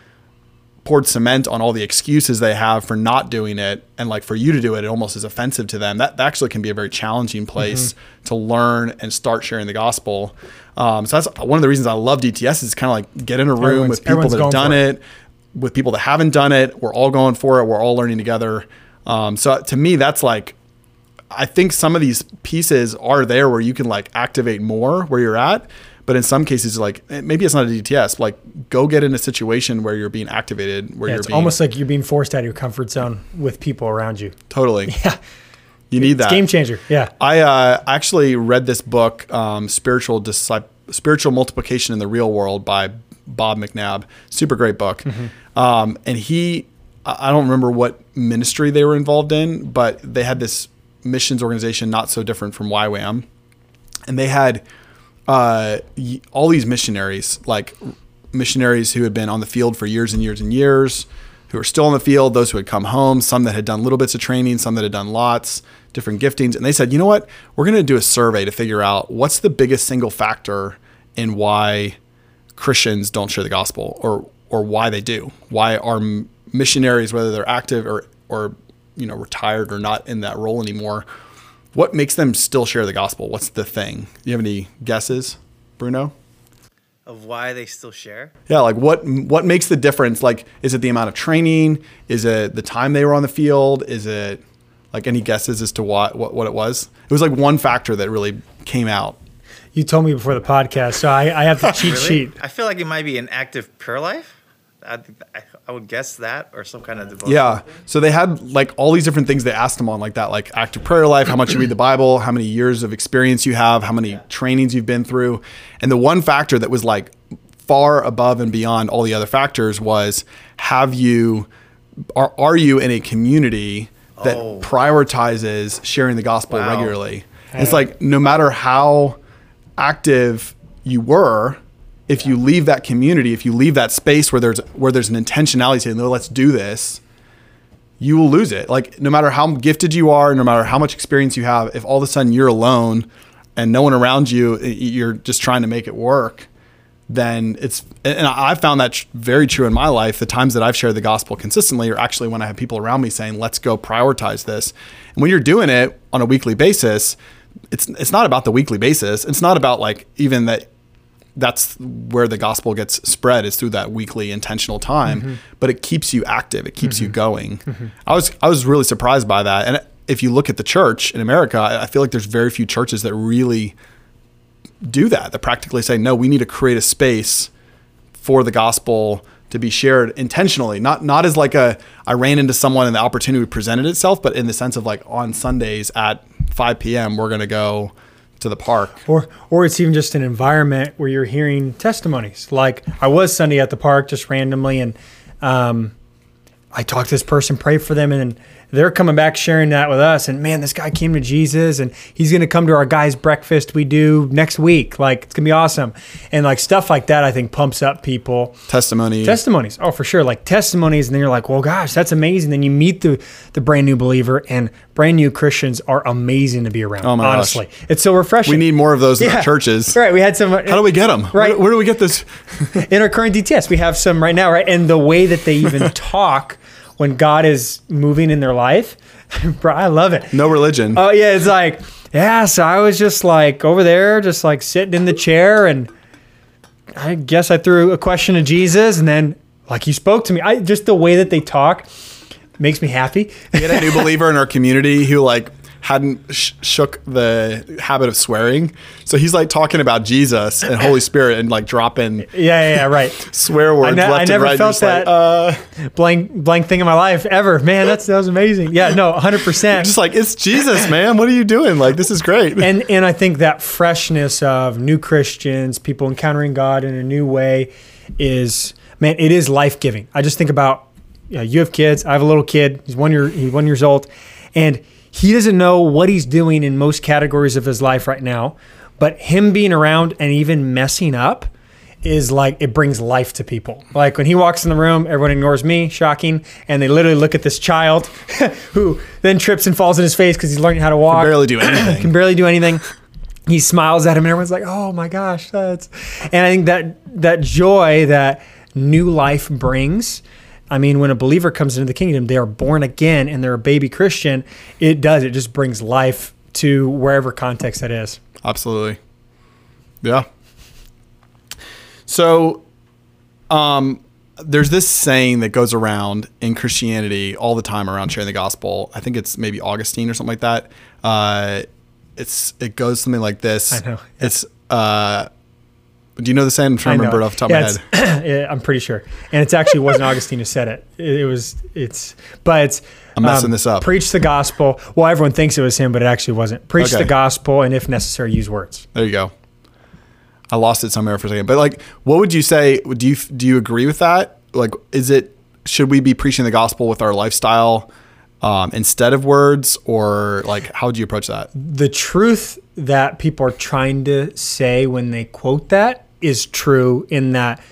poured cement on all the excuses they have for not doing it. And like for you to do it it almost is offensive to them. That, that actually can be a very challenging place to learn and start sharing the gospel. Um, so that's one of the reasons i love dts is kind of like get in a room Everyone's- with people that have done for it. With people that haven't done it we're all going for it we're all learning together um, so to me that's like I think some of these pieces are there where you can like activate more where you're at. But in some cases, like eh, maybe it's not a DTS. Like go get in a situation where you're being activated, where Yeah, you're it's being almost like you're being forced out of your comfort zone with people around you. totally. Yeah, You need that. game changer. Yeah, I uh, actually read this book, um, "Spiritual Spiritual Multiplication in the Real World" by Bob McNabb. Super great book. Um, and he, I don't remember what ministry they were involved in, but they had this missions organization not so different from YWAM, and they had uh, all these missionaries, like missionaries who had been on the field for years and years and years, who were still in the field, those who had come home, some that had done little bits of training, some that had done lots, different giftings. And they said, you know what? We're going to do a survey to figure out what's the biggest single factor in why Christians don't share the gospel or, or why they do. Why are missionaries, whether they're active or, or, you know, retired or not in that role anymore, what makes them still share the gospel? What's the thing? Do you have any guesses, Bruno? Of why they still share? Yeah, like what what makes the difference? Like, is it the amount of training? Is it the time they were on the field? Is it like any guesses as to what what, what it was? It was like one factor that really came out. You told me before the podcast, so I, I have the cheat Really? sheet. I feel like it might be an active prayer life. I, I, I would guess that or some kind of devotion. Yeah. So they had like all these different things they asked them on, like that, like active prayer life, how much you read the Bible, how many years of experience you have, how many trainings you've been through. And the one factor that was like far above and beyond all the other factors was have you are are you in a community that Oh. prioritizes sharing the gospel Wow. regularly? And it's like no matter how active you were, if you leave that community, if you leave that space where there's where there's an intentionality saying, no, let's do this, you will lose it. Like no matter how gifted you are, no matter how much experience you have, if all of a sudden you're alone and no one around you, you're just trying to make it work, then it's and I found that very true in my life. The times that I've shared the gospel consistently are actually when I have people around me saying, "Let's go prioritize this." And when you're doing it on a weekly basis, it's it's not about the weekly basis. It's not about like even that that's where the gospel gets spread is through that weekly intentional time mm-hmm. but it keeps you active. It keeps you mm-hmm. going. Mm-hmm. I was i was really surprised by that. And if you look at the church in america i I feel like there's very few churches that really do that that practically say no we need to create a space for the gospel to be shared intentionally. Not not as like a i ran into someone and the opportunity presented itself but in the sense of like on sundays at 5 p.m we're going to go to the park. or or it's even just an environment where you're hearing testimonies. Like I was Sunday at the park just randomly, and um, I talked to this person, prayed for them, and they're coming back sharing that with us. And man, this guy came to Jesus, and he's going to come to our guys' breakfast we do next week. Like it's gonna be awesome, and like stuff like that. I think pumps up people Testimony. testimonies oh for sure like testimonies and then you're like well gosh that's amazing then you meet the the brand new believer and brand new christians are amazing to be around Oh my gosh. honestly it's so refreshing we need more of those in Yeah. our churches. right we had some uh, How do we get them? Right. Where, where do we get this? in our current dts we have some right now right and the way that they even talk when god is moving in their life bro i love it No religion. Oh yeah, it's like yeah. So I was just like over there, just like sitting in the chair, and I guess I threw a question to Jesus, and then like he spoke to me. I just the way that they talk makes me happy. we had a new believer in our community who like hadn't sh- shook the habit of swearing. So he's like talking about Jesus and Holy Spirit and like dropping yeah, yeah, yeah, right. swear words ne- I left never and right. felt that. Like, uh, Blank, blank thing in my life ever. Man, that's that was amazing. Yeah, no, hundred percent. just like it's Jesus, man. What are you doing? Like this is great. and and I think that freshness of new Christians, people encountering God in a new way, is man, it is life giving. I just think about you, know, you have kids. I have a little kid. He's one year he's one years old, and he doesn't know what he's doing in most categories of his life right now. But him being around and even messing up is like it brings life to people. Like when he walks in the room, everyone ignores me, shocking, and they literally look at this child who then trips and falls in his face because he's learning how to walk barely do anything. can barely do anything. He smiles at him, and everyone's like, "Oh my gosh, that's." And I think that that joy that new life brings. I mean, when a believer comes into the kingdom, they are born again, and they're a baby Christian. It does. It just brings life to wherever context that is. Absolutely. Yeah. So, um, there's this saying that goes around in Christianity all the time around sharing the gospel. I think it's maybe Augustine or something like that. Uh, it's it goes something like this. I know. It's uh, do you know the saying? I'm trying to remember it off the top Yeah, of my head. yeah, I'm pretty sure. And it's actually wasn't Augustine who said it. it. It was it's but it's I'm messing um, this up. Preach the gospel. Well, everyone thinks it was him, but it actually wasn't. Preach Okay. the gospel, and if necessary, use words. There you go. I lost it somewhere for a second. But like, what would you say? Do you do you agree with that? Like, is it should we be preaching the gospel with our lifestyle um, instead of words, or like how do you approach that? the truth that people are trying to say when they quote that is true in that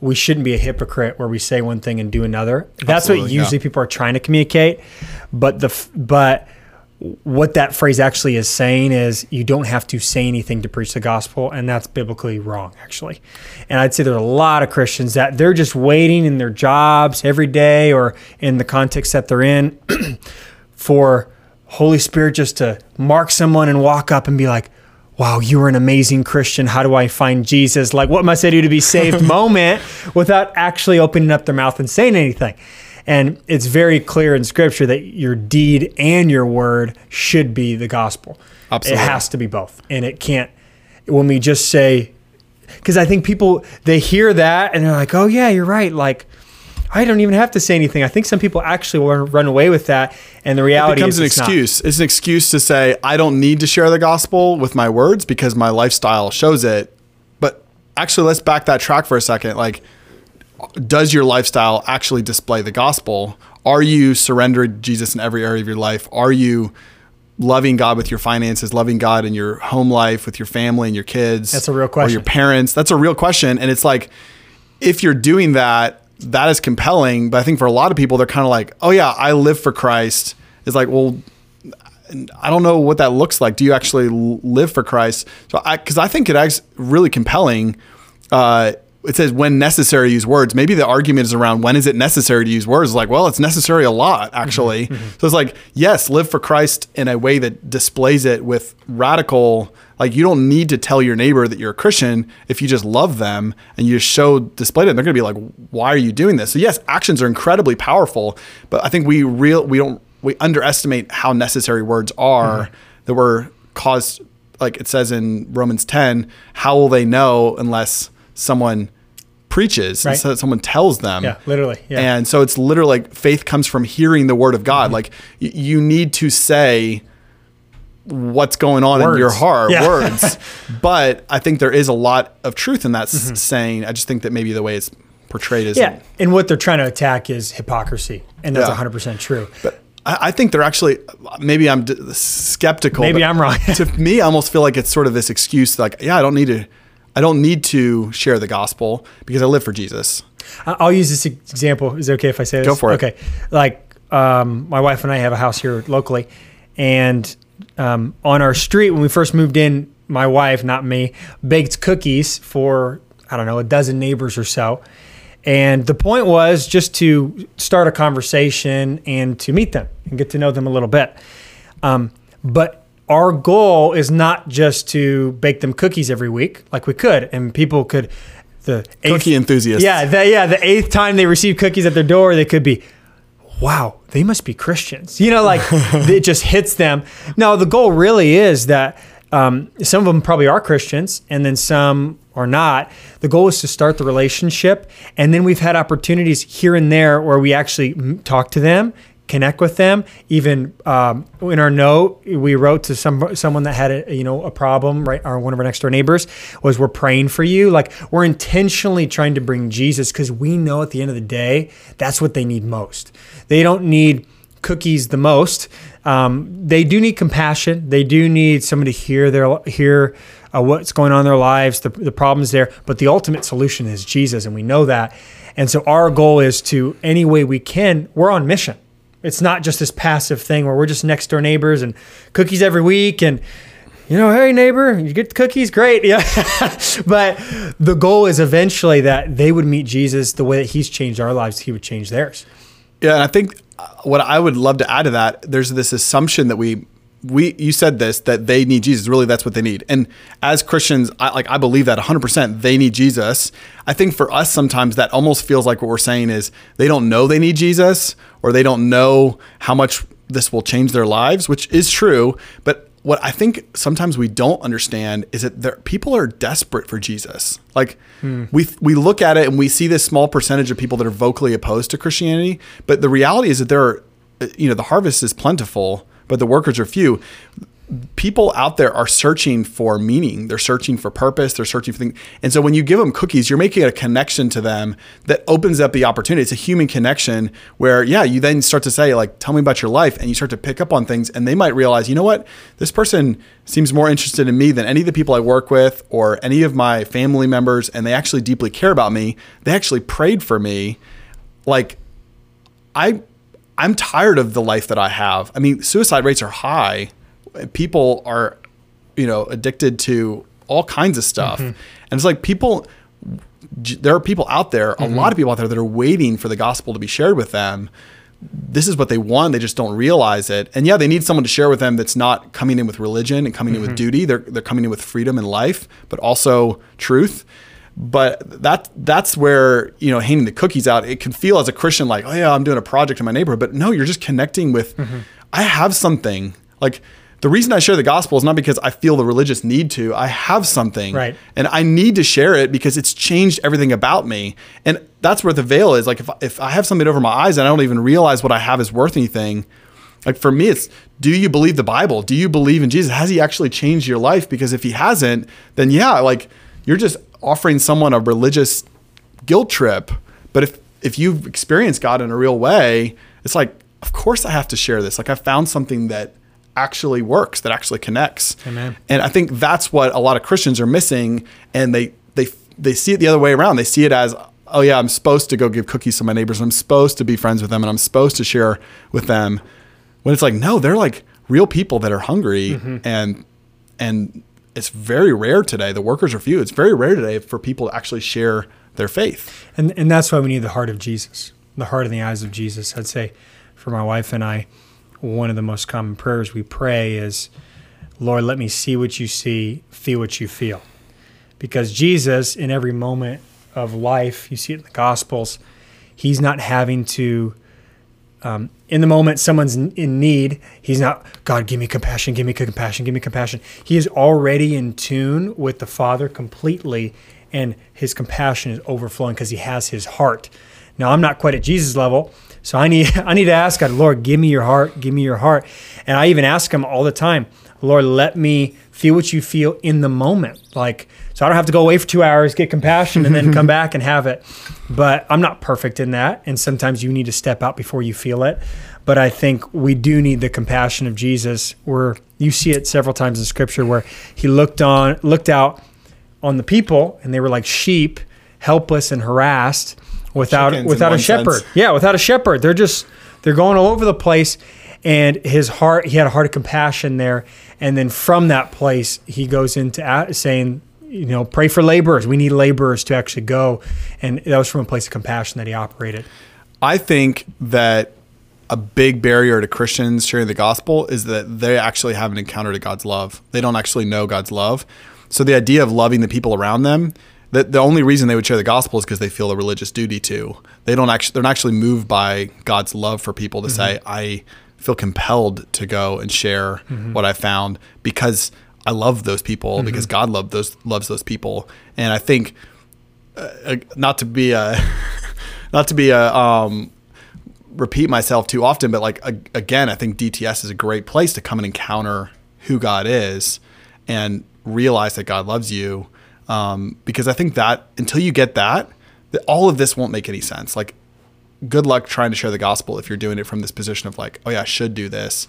we shouldn't be a hypocrite where we say one thing and do another. That's what Absolutely, yeah. usually people are trying to communicate. But the but what that phrase actually is saying is you don't have to say anything to preach the gospel and that's biblically wrong actually. And i'd say there's a lot of christians that they're just waiting in their jobs every day or in the context that they're in for holy spirit just to mark someone and walk up and be like wow you're an amazing christian. How do i find jesus? Like what must i do to be saved? moment without actually opening up their mouth and saying anything and it's very clear in scripture that your deed and your word should be the gospel. Absolutely. It has to be both. And it can't, when we just say, because I think people, they hear that and they're like, oh, yeah, you're right. Like, I don't even have to say anything. I think some people actually will run away with that. And the reality It becomes is an it's not. excuse. It's an excuse to say I don't need to share the gospel with my words because my lifestyle shows it. But actually, let's back that track for a second. Like, does your lifestyle actually display the gospel? Are you surrendered Jesus in every area of your life? Are you loving God with your finances, loving God in your home life, with your family and your kids? That's a real question. Or your parents? That's a real question. And it's like, if you're doing that, that is compelling. But I think for a lot of people, they're kind of like, oh, yeah, I live for Christ. It's like, well, I don't know what that looks like. Do you actually live for Christ? So, because I think it is really compelling. Uh, it says when necessary, use words. Maybe the argument is around when is it necessary to use words? Like, well, it's necessary a lot mm-hmm. actually. Mm-hmm. So it's like, yes, live for Christ in a way that displays it with radical. Like, you don't need to tell your neighbor that you're a Christian if you just love them and you just show display them. They're going to be like, why are you doing this? So yes, actions are incredibly powerful, but I think we real we don't we underestimate how necessary words are mm-hmm. that were caused like it says in Romans 10 how will they know unless someone preaches Right. so someone tells them Yeah, literally. Yeah. and so it's literally like faith comes from hearing the word of Mm-hmm. God like y- you need to say what's going on in your heart, Yeah. words. but I think there is a lot of truth in that Mm-hmm. saying. I just think that maybe the way it's portrayed is Yeah. And what they're trying to attack is hypocrisy. And that's Yeah. 100% true. But I think they're actually maybe I'm d- skeptical. Maybe I'm wrong. to me, I almost feel like it's sort of this excuse, like, yeah, I don't need to, I don't need to share the gospel because I live for Jesus. I'll use this example. Is it okay if I say this? Go for it. Okay. Like um, my wife and I have a house here locally, and um, on our street when we first moved in, my wife, not me, baked cookies for I don't know a dozen neighbors or so. And the point was just to start a conversation and to meet them and get to know them a little bit. Um, but our goal is not just to bake them cookies every week, like we could, and people could. The Cookie enthusiasts. yeah, the, yeah. The eighth time they receive cookies at their door, they could be, wow, they must be Christians. You know, like it just hits them. No, the goal really is that um, some of them probably are Christians, and then some are not. The goal is to start the relationship, and then we've had opportunities here and there where we actually talk to them. Connect with them. Even um, in our note, we wrote to some someone that had a you know a problem. Right, our one of our next door neighbors was we're praying for you. Like we're intentionally trying to bring Jesus because we know at the end of the day that's what they need most. They don't need cookies the most. Um, they do need compassion. They do need somebody to hear their hear uh, what's going on in their lives, the, the problems there. But the ultimate solution is Jesus, and we know that. And so our goal is to any way we can. We're on mission. It's not just this passive thing where we're just next door neighbors and cookies every week and you know, hey neighbor, you get the cookies, great. Yeah. but the goal is eventually that they would meet Jesus the way that he's changed our lives, he would change theirs. Yeah, and I think uh, what I would love to add to that, there's this assumption that we we you said this that they need Jesus. Really, that's what they need. And as Christians, I like I believe that 100%. They need Jesus. I think for us sometimes that almost feels like what we're saying is they don't know they need Jesus or they don't know how much this will change their lives, which is true, but what I think sometimes we don't understand is that there, people are desperate for Jesus. Like hmm. we we look at it and we see this small percentage of people that are vocally opposed to Christianity, but the reality is that there are, you know, the harvest is plentiful, but the workers are few. People out there are searching for meaning. They're searching for purpose. They're searching for things. And so when you give them cookies, you're making a connection to them that opens up the opportunity. It's a human connection where, yeah, you then start to say, like, tell me about your life. And you start to pick up on things. And they might realize, you know what? This person seems more interested in me than any of the people I work with or any of my family members. And they actually deeply care about me. They actually prayed for me. Like, I I'm tired of the life that I have. I mean, suicide rates are high. People are, you know, addicted to all kinds of stuff. Mm-hmm. And it's like people there are people out there, a mm-hmm. lot of people out there that are waiting for the gospel to be shared with them. This is what they want. They just don't realize it. And yeah, they need someone to share with them that's not coming in with religion and coming in with mm-hmm. duty. They're they're coming in with freedom and life, but also truth but that that's where you know handing the cookies out it can feel as a christian like oh yeah i'm doing a project in my neighborhood but no you're just connecting with i have something like the reason i share the gospel is not because i feel the religious need to. I have something. Right. and i need to share it because it's changed everything about me. And that's where the veil is. Like if, if i have something over my eyes and i don't even realize what i have is worth anything like for me it's do you believe the bible? Do you believe in jesus? Has he actually changed your life? Because if he hasn't then yeah like you're just offering someone a religious guilt trip. But if if you've experienced god in a real way it's like of course i have to share this. Like i found something that actually works that actually connects. Amen. and i think that's what a lot of christians are missing and they they they see it the other way around. They see it as oh yeah i'm supposed to go give cookies to my neighbors and i'm supposed to be friends with them and i'm supposed to share with them. When it's like no they're like real people that are hungry mm-hmm. and and it's very rare today the workers are few it's very rare today for people to actually share their faith. And and that's why we need the heart of Jesus, the heart and the eyes of Jesus. I'd say for my wife and I, one of the most common prayers we pray is, Lord, let me see what you see, feel what you feel. Because Jesus, in every moment of life, you see it in the Gospels, he's not having to um, in the moment someone's in need, he's not, God, give me compassion, give me compassion, give me compassion. He is already in tune with the Father completely, and his compassion is overflowing because he has his heart. Now, I'm not quite at Jesus' level, so I need I need to ask God, Lord, give me your heart, give me your heart. And I even ask him all the time, Lord, let me feel what you feel in the moment. Like, so I don't have to go away for two hours, get compassion, and then come back and have it. But I'm not perfect in that. And sometimes you need to step out before you feel it. But I think we do need the compassion of Jesus, where you see it several times in scripture where he looked on, looked out on the people and they were like sheep, helpless and harassed without Chickens without a shepherd. sense. Yeah, without a shepherd. They're just they're going all over the place. And his heart, he had a heart of compassion there. And then from that place, he goes into saying, you know, pray for laborers. We need laborers to actually go. And that was from a place of compassion that he operated. I think that a big barrier to Christians sharing the gospel is that they actually haven't encountered God's love. They don't actually know God's love. So the idea of loving the people around them, that the only reason they would share the gospel is because they feel a religious duty to. They don't actually they're not actually moved by God's love for people to say, I feel compelled to go and share what I found because I love those people because God loved those loves those people. And I think uh, not to be a not to be a um, repeat myself too often, but like a, again, I think DTS is a great place to come and encounter who God is and realize that God loves you. Um, because I think that until you get that, that all of this won't make any sense. Like, good luck trying to share the gospel if you're doing it from this position of like, oh yeah, I should do this.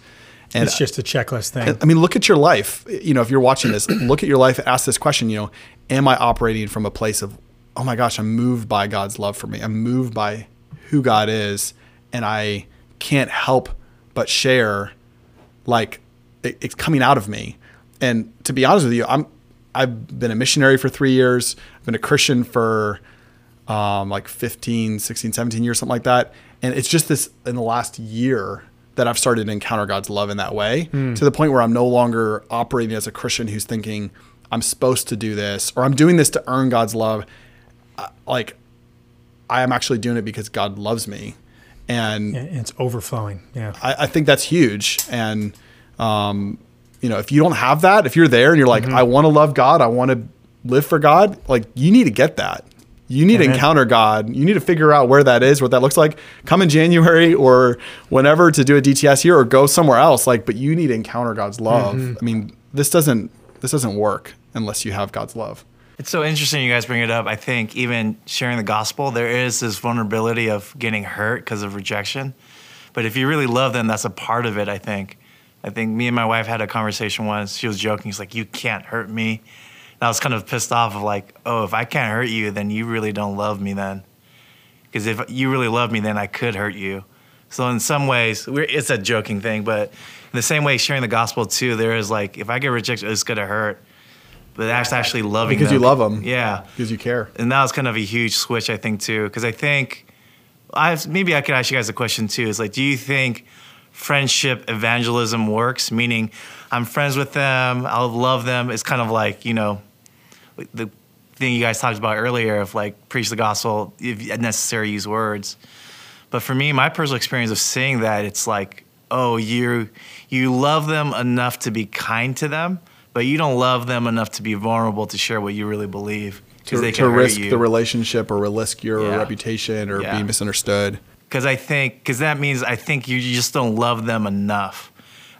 And It's just a checklist thing. I mean, look at your life. You know, if you're watching this, look at your life ask this question, you know, am I operating from a place of, oh my gosh, I'm moved by God's love for me. I'm moved by who God is, and I can't help but share like it, it's coming out of me. And to be honest with you, I'm I've been a missionary for 3 years. I've been a Christian for um, like 15, 16, 17 years, something like that. And it's just this in the last year that I've started to encounter God's love in that way to the point where I'm no longer operating as a Christian who's thinking I'm supposed to do this or I'm doing this to earn God's love. Uh, Like I am actually doing it because God loves me. And And it's overflowing. Yeah. I, I think that's huge. And, um, you know, if you don't have that, if you're there and you're like, mm-hmm. I want to love God, I want to live for God, like you need to get that. You need to encounter God. You need to figure out where that is, what that looks like. Come in January or whenever to do a DTS here or go somewhere else. Like, but you need to encounter God's love. Mm-hmm. I mean, this doesn't this doesn't work unless you have God's love. It's so interesting you guys bring it up. I think even sharing the gospel, there is this vulnerability of getting hurt because of rejection. But if you really love them, that's a part of it, I think. I think me and my wife had a conversation once. She was joking. She's like, You can't hurt me. And I was kind of pissed off of like, Oh, if I can't hurt you, then you really don't love me then. Because if you really love me, then I could hurt you. So in some ways, we're, it's a joking thing, but in the same way, sharing the gospel too, there is like, if I get rejected, it's gonna hurt. But that's actually loving Because you love them. Yeah Because you care. and that was kind of a huge switch, I think, too, because I think I maybe I could ask you guys a question too. Is like, do you think friendship evangelism works? Meaning, I'm friends with them, I'll love them. It's kind of like you know, the thing you guys talked about earlier of like preach the gospel, if necessary, use words. But for me, my personal experience of seeing that, it's like, oh, you you love them enough to be kind to them, but you don't love them enough to be vulnerable to share what you really believe because To, they to risk the relationship or risk your Yeah. reputation or Yeah. being misunderstood. Because I think because that means I think you just don't love them enough.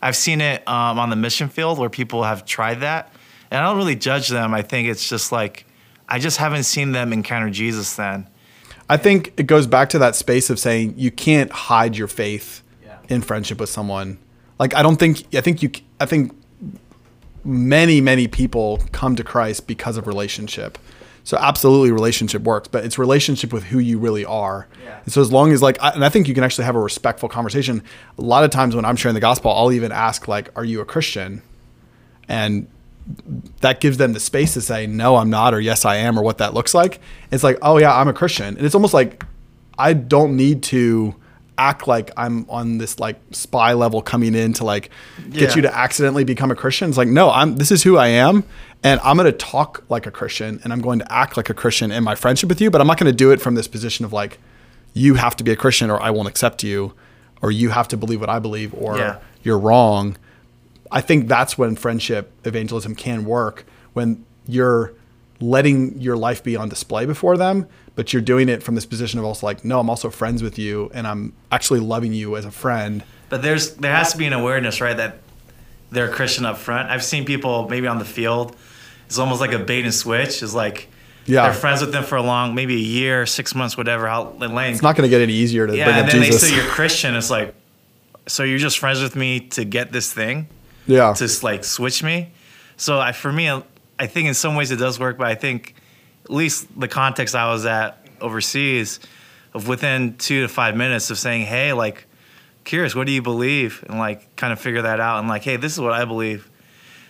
I've seen it um, on the mission field where people have tried that, and I don't really judge them. I think it's just like I just haven't seen them encounter Jesus. Then I think it goes back to that space of saying you can't hide your faith Yeah. in friendship with someone. Like I don't think I think you I think many many people come to Christ because of relationship. So absolutely relationship works, but it's relationship with who you really are. Yeah. And so as long as like I, and I think you can actually have a respectful conversation. A lot of times when I'm sharing the gospel, I'll even ask like are you a Christian? And that gives them the space to say no i'm not or yes i am or what that looks like it's like oh yeah i'm a christian and it's almost like i don't need to act like i'm on this like spy level coming in to like get Yeah. you to accidentally become a christian it's like no i'm this is who i am and i'm going to talk like a christian and i'm going to act like a christian in my friendship with you but i'm not going to do it from this position of like you have to be a christian or i won't accept you or you have to believe what i believe or Yeah. you're wrong I think that's when friendship evangelism can work when you're letting your life be on display before them, but you're doing it from this position of also like, no, I'm also friends with you and I'm actually loving you as a friend. But there's there has to be an awareness, right? That they're a Christian up front. I've seen people maybe on the field. It's almost like a bait and switch. It's like Yeah. they're friends with them for a long, maybe a year, six months, whatever. How length. It's not going to get any easier to yeah, bring and up then Jesus. they say you're Christian. It's like, so you're just friends with me to get this thing, yeah. to like switch me. So I, for me, I think in some ways it does work, but I think at least the context I was at overseas, of within two to five minutes of saying, hey, like, curious, what do you believe? And like, kind of figure that out, and like, hey, this is what I believe.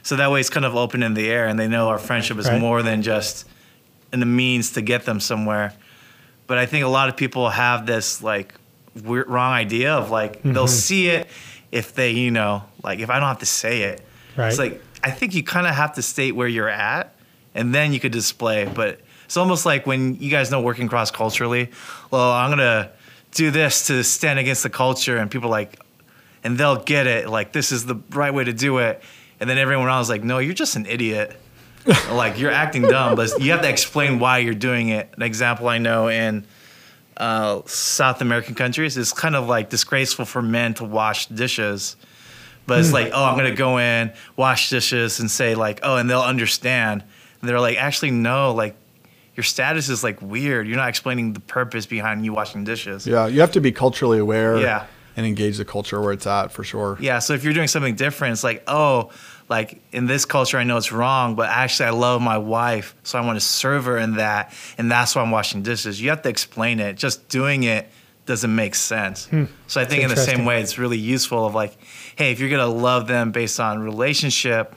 So that way it's kind of open in the air, and they know our friendship is Right. more than just in the means to get them somewhere. But I think a lot of people have this like weird, wrong idea of like they'll mm-hmm. see it if they, you know, like if I don't have to say it. Right. It's like I think you kind of have to state where you're at, and then you could display. But it's almost like when you guys know working cross culturally. Well, I'm gonna do this to stand against the culture, and people like, and they'll get it. Like this is the right way to do it, and then everyone else is like, no, you're just an idiot. like you're acting dumb, but you have to explain why you're doing it. An example I know in uh, South American countries is kind of like disgraceful for men to wash dishes. But it's like, oh, I'm gonna go in, wash dishes, and say like, oh, and they'll understand. And they're like, actually, no, like your status is like weird. You're not explaining the purpose behind you washing dishes. yeah. You have to be culturally aware Yeah. and engage the culture where it's at for sure. Yeah, so if you're doing something different, it's like, oh, like in this culture, I know it's wrong, but actually, I love my wife, so I want to serve her in that, and that's why I'm washing dishes. You have to explain it. Just doing it doesn't make sense. Hmm. So I think in the same way, it's really useful of like, hey, if you're gonna love them based on relationship,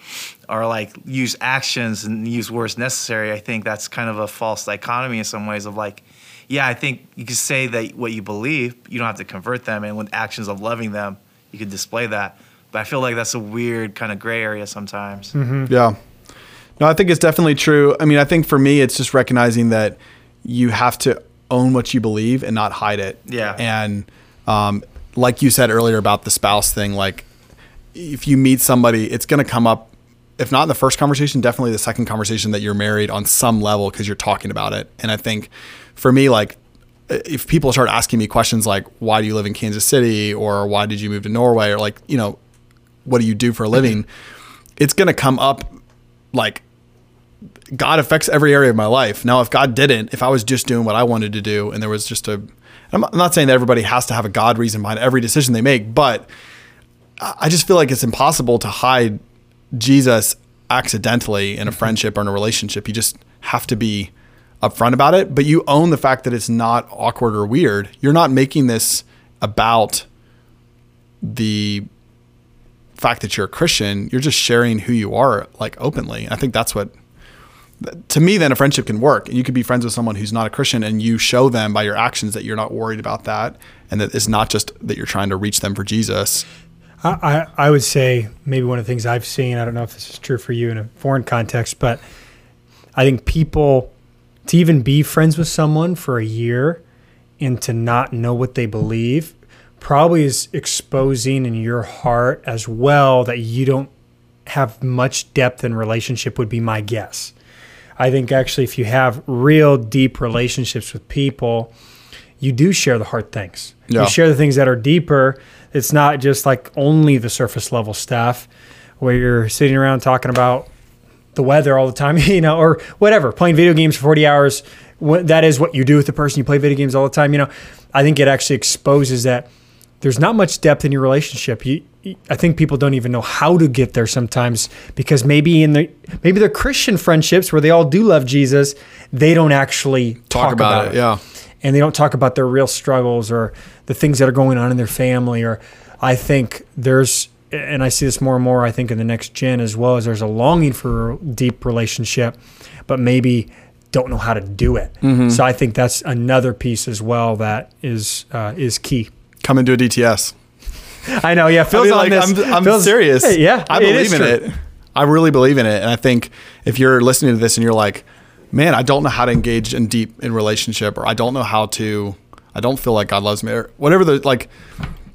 or like use actions and use words necessary, I think that's kind of a false dichotomy in some ways of like. Yeah, I think you can say that what you believe, you don't have to convert them, and with actions of loving them, you could display that. But I feel like that's a weird kind of gray area sometimes. Yeah. No, I think it's definitely true. I mean, I think for me, it's just recognizing that you have to own what you believe and not hide it. Yeah. And um, like you said earlier about the spouse thing, like if you meet somebody, it's going to come up, if not in the first conversation, definitely the second conversation that you're married on some level because you're talking about it. And I think for me, like, if people start asking me questions like, why do you live in Kansas City? Or why did you move to Norway? Or like, you know, what do you do for a living? Mm-hmm. It's going to come up like God affects every area of my life. Now, if God didn't, if I was just doing what I wanted to do, and there was just a, I'm not saying that everybody has to have a God reason behind every decision they make, but I just feel like it's impossible to hide Jesus accidentally in a mm-hmm. friendship or in a relationship. You just have to be upfront about it, but you own the fact that it's not awkward or weird. You're not making this about the fact that you're a Christian. You're just sharing who you are like openly. I think that's what to me then a friendship can work and you could be friends with someone who's not a christian and you show them by your actions that you're not worried about that and that it's not just that you're trying to reach them for jesus I, I would say maybe one of the things I've seen, I don't know if this is true for you in a foreign context, but I think people to even be friends with someone for a year and to not know what they believe probably is exposing in your heart as well that you don't have much depth in relationship would be my guess. I think actually if you have real deep relationships with people, you do share the hard things. Yeah. You share the things that are deeper. It's not just like only the surface level stuff where you're sitting around talking about the weather all the time, you know, or whatever, playing video games for 40 hours. That is what you do with the person you play video games all the time. You know, I think it actually exposes that there's not much depth in your relationship. You, I think people don't even know how to get there sometimes because maybe in the maybe they're Christian friendships where they all do love Jesus, they don't actually talk, about, it yeah and they don't talk about their real struggles or the things that are going on in their family or i think there's and i see this more and more i think in the next gen as well as there's a longing for a deep relationship but maybe don't know how to do it so i think that's another piece as well that is uh, is key come into a dts i know yeah I Phil's mean, on like, this. I'm, I'm Phil's- serious. Hey, yeah I believe in true. it. I really believe in it. And I think if you're listening to this and you're like, man, I don't know how to engage in deep in relationship, or I don't know how to, I don't feel like God loves me, or whatever the like,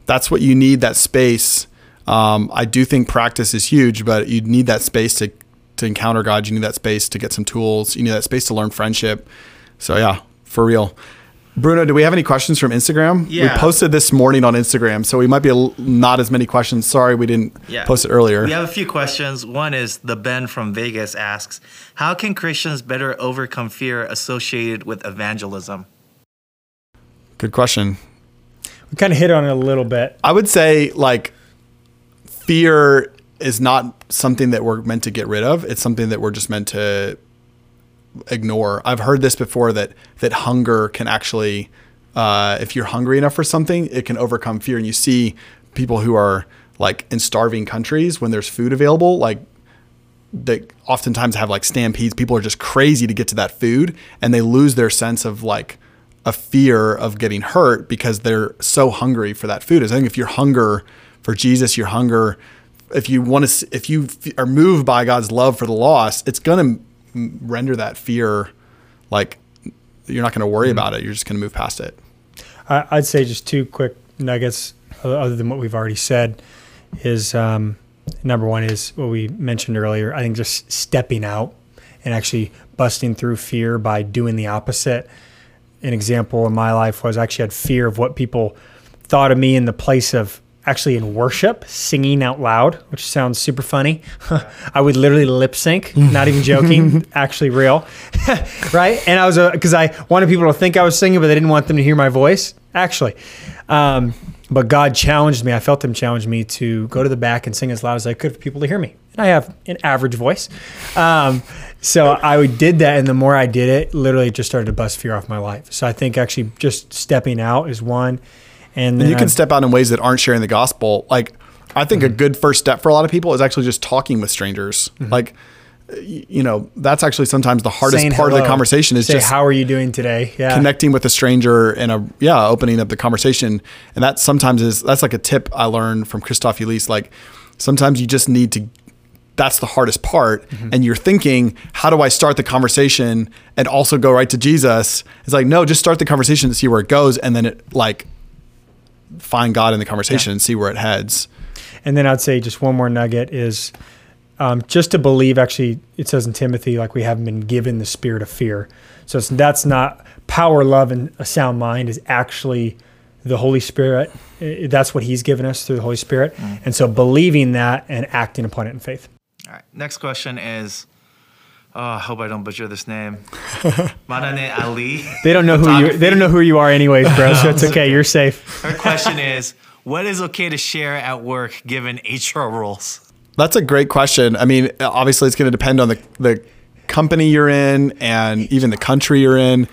that's what you need that space. Um, I do think practice is huge, but you need that space to to encounter God. You need that space to get some tools. You need that space to learn friendship. So yeah, for real. Bruno, do we have any questions from Instagram? Yeah. We posted this morning on Instagram, so we might be a l- not as many questions. Sorry, we didn't Yeah. post it earlier. We have a few questions. One is the Ben from Vegas asks, "How can Christians better overcome fear associated with evangelism?" Good question. We kind of hit on it a little bit. I would say like fear is not something that we're meant to get rid of. It's something that we're just meant to ignore. I've heard this before that that hunger can actually, uh, if you're hungry enough for something, it can overcome fear. And you see people who are like in starving countries when there's food available, like they oftentimes have like stampedes. People are just crazy to get to that food, and they lose their sense of like a fear of getting hurt because they're so hungry for that food. I think if your hunger for Jesus, your hunger, if you want to, if you are moved by God's love for the lost, it's going to render that fear like you're not going to worry about it. You're just going to move past it. I'd say just two quick nuggets, other than what we've already said, is um, number one is what we mentioned earlier. I think just stepping out and actually busting through fear by doing the opposite. An example in my life was I actually had fear of what people thought of me in the place of actually in worship, singing out loud, which sounds super funny. I would literally lip sync, not even joking, actually real, right? And I was because I wanted people to think I was singing, but they didn't want them to hear my voice, actually. Um, but God challenged me. I felt Him challenge me to go to the back and sing as loud as I could for people to hear me. And I have an average voice, um, so I did that. And the more I did it, literally, it just started to bust fear off my life. So I think actually just stepping out is one. And, then And you can I- step out in ways that aren't sharing the gospel. Like, I think Mm-hmm. a good first step for a lot of people is actually just talking with strangers. Like, you know, that's actually sometimes the hardest saying part of the conversation is Say, just how are you doing today? Yeah. connecting with a stranger and a yeah opening up the conversation and that sometimes is that's like a tip i learned from christoph Elise. like sometimes you just need to that's the hardest part Mm-hmm. and you're thinking how do i start the conversation and also go right to jesus it's like no just start the conversation to see where it goes and then it like find god in the conversation and see where it heads And then I'd say just one more nugget is um, just to believe. Actually, it says in Timothy, like we haven't been given the spirit of fear. So it's, that's not power, love, and a sound mind. Is actually the Holy Spirit. That's what He's given us through the Holy Spirit. And so believing that and acting upon it in faith. All right. Next question is, oh, I hope I don't butcher this name. Manane Ali. They don't know who you. They don't know who you are, anyways, bro. So it's okay. You're safe. Her question is, what is okay to share at work given HR rules? That's a great question. I mean, obviously, it's going to depend on the the company you're in and even the country you're in.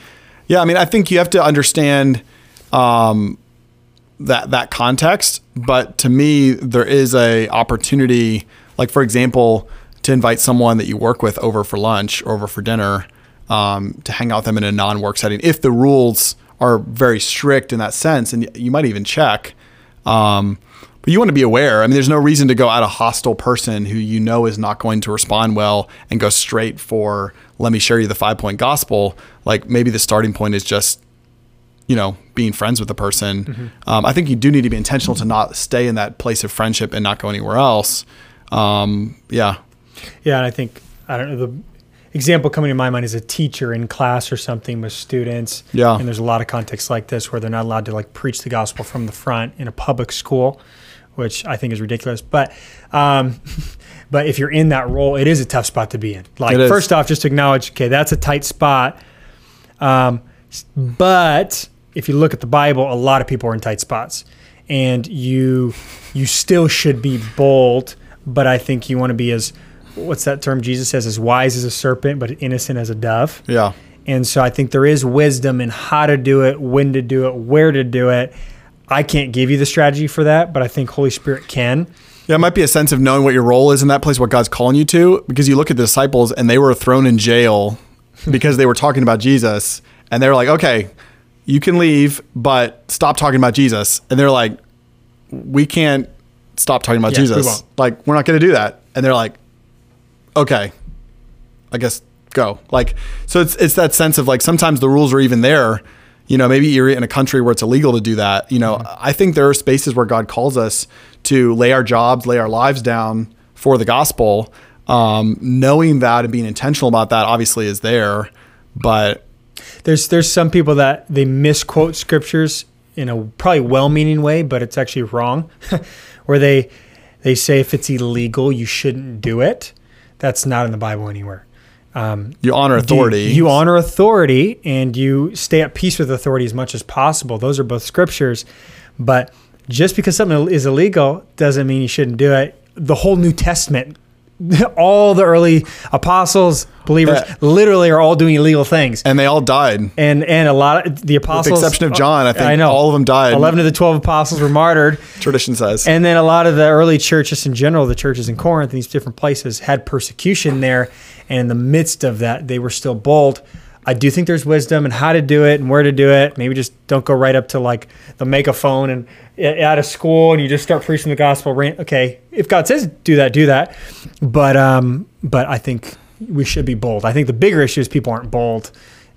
Yeah, I mean, I think you have to understand um, that that context. But to me, there is a opportunity, like for example, to invite someone that you work with over for lunch or over for dinner, um, to hang out with them in a non-work setting. If the rules are very strict in that sense, and you might even check. Um, but you want to be aware. I mean, there's no reason to go at a hostile person who you know is not going to respond well and go straight for, let me share you the five point gospel. Like maybe the starting point is just, you know, being friends with the person. Um, I think you do need to be intentional to not stay in that place of friendship and not go anywhere else. Um, yeah. Yeah, and I think I don't know the example coming to my mind is a teacher in class or something with students. Yeah. and there's a lot of contexts like this where they're not allowed to like preach the gospel from the front in a public school, which I think is ridiculous. But um, but if you're in that role, it is a tough spot to be in. Like first off, just acknowledge, okay, that's a tight spot. Um, but if you look at the Bible, a lot of people are in tight spots, and you you still should be bold. But I think you want to be as what's that term Jesus says, as wise as a serpent, but innocent as a dove. Yeah. And so I think there is wisdom in how to do it, when to do it, where to do it. I can't give you the strategy for that, but I think Holy Spirit can. Yeah, it might be a sense of knowing what your role is in that place, what God's calling you to, because you look at the disciples and they were thrown in jail because they were talking about Jesus. And they were like, okay, you can leave, but stop talking about Jesus. And they're like, we can't stop talking about Yes, Jesus. won't. Like, we're not going to do that. And they're like, okay, I guess go. Like, so it's it's that sense of like sometimes the rules are even there. You know, maybe you're in a country where it's illegal to do that. You know, I think there are spaces where God calls us to lay our jobs, lay our lives down for the gospel. Um, knowing that and being intentional about that obviously is there, but There's there's some people that they misquote scriptures in a probably well-meaning way, but it's actually wrong, where they they say if it's illegal, you shouldn't do it. That's not in the Bible anywhere. Um, you honor authority. You, you honor authority and you stay at peace with authority as much as possible. Those are both scriptures. But just because something is illegal doesn't mean you shouldn't do it. The whole New Testament, all the early apostles, believers, Yeah. literally are all doing illegal things. and they all died. And and a lot of the apostles, with exception of John, I think I know all of them died. Eleven of the twelve apostles were martyred. Tradition says. And then a lot of the early churches in general, the churches in Corinth and these different places had persecution there. And in the midst of that, they were still bold. I do think there's wisdom and how to do it and where to do it. Maybe just don't go right up to like the megaphone and out of school and you just start preaching the gospel. Okay, if God says do that, do that. But um, but I think we should be bold. I think the bigger issue is people aren't bold.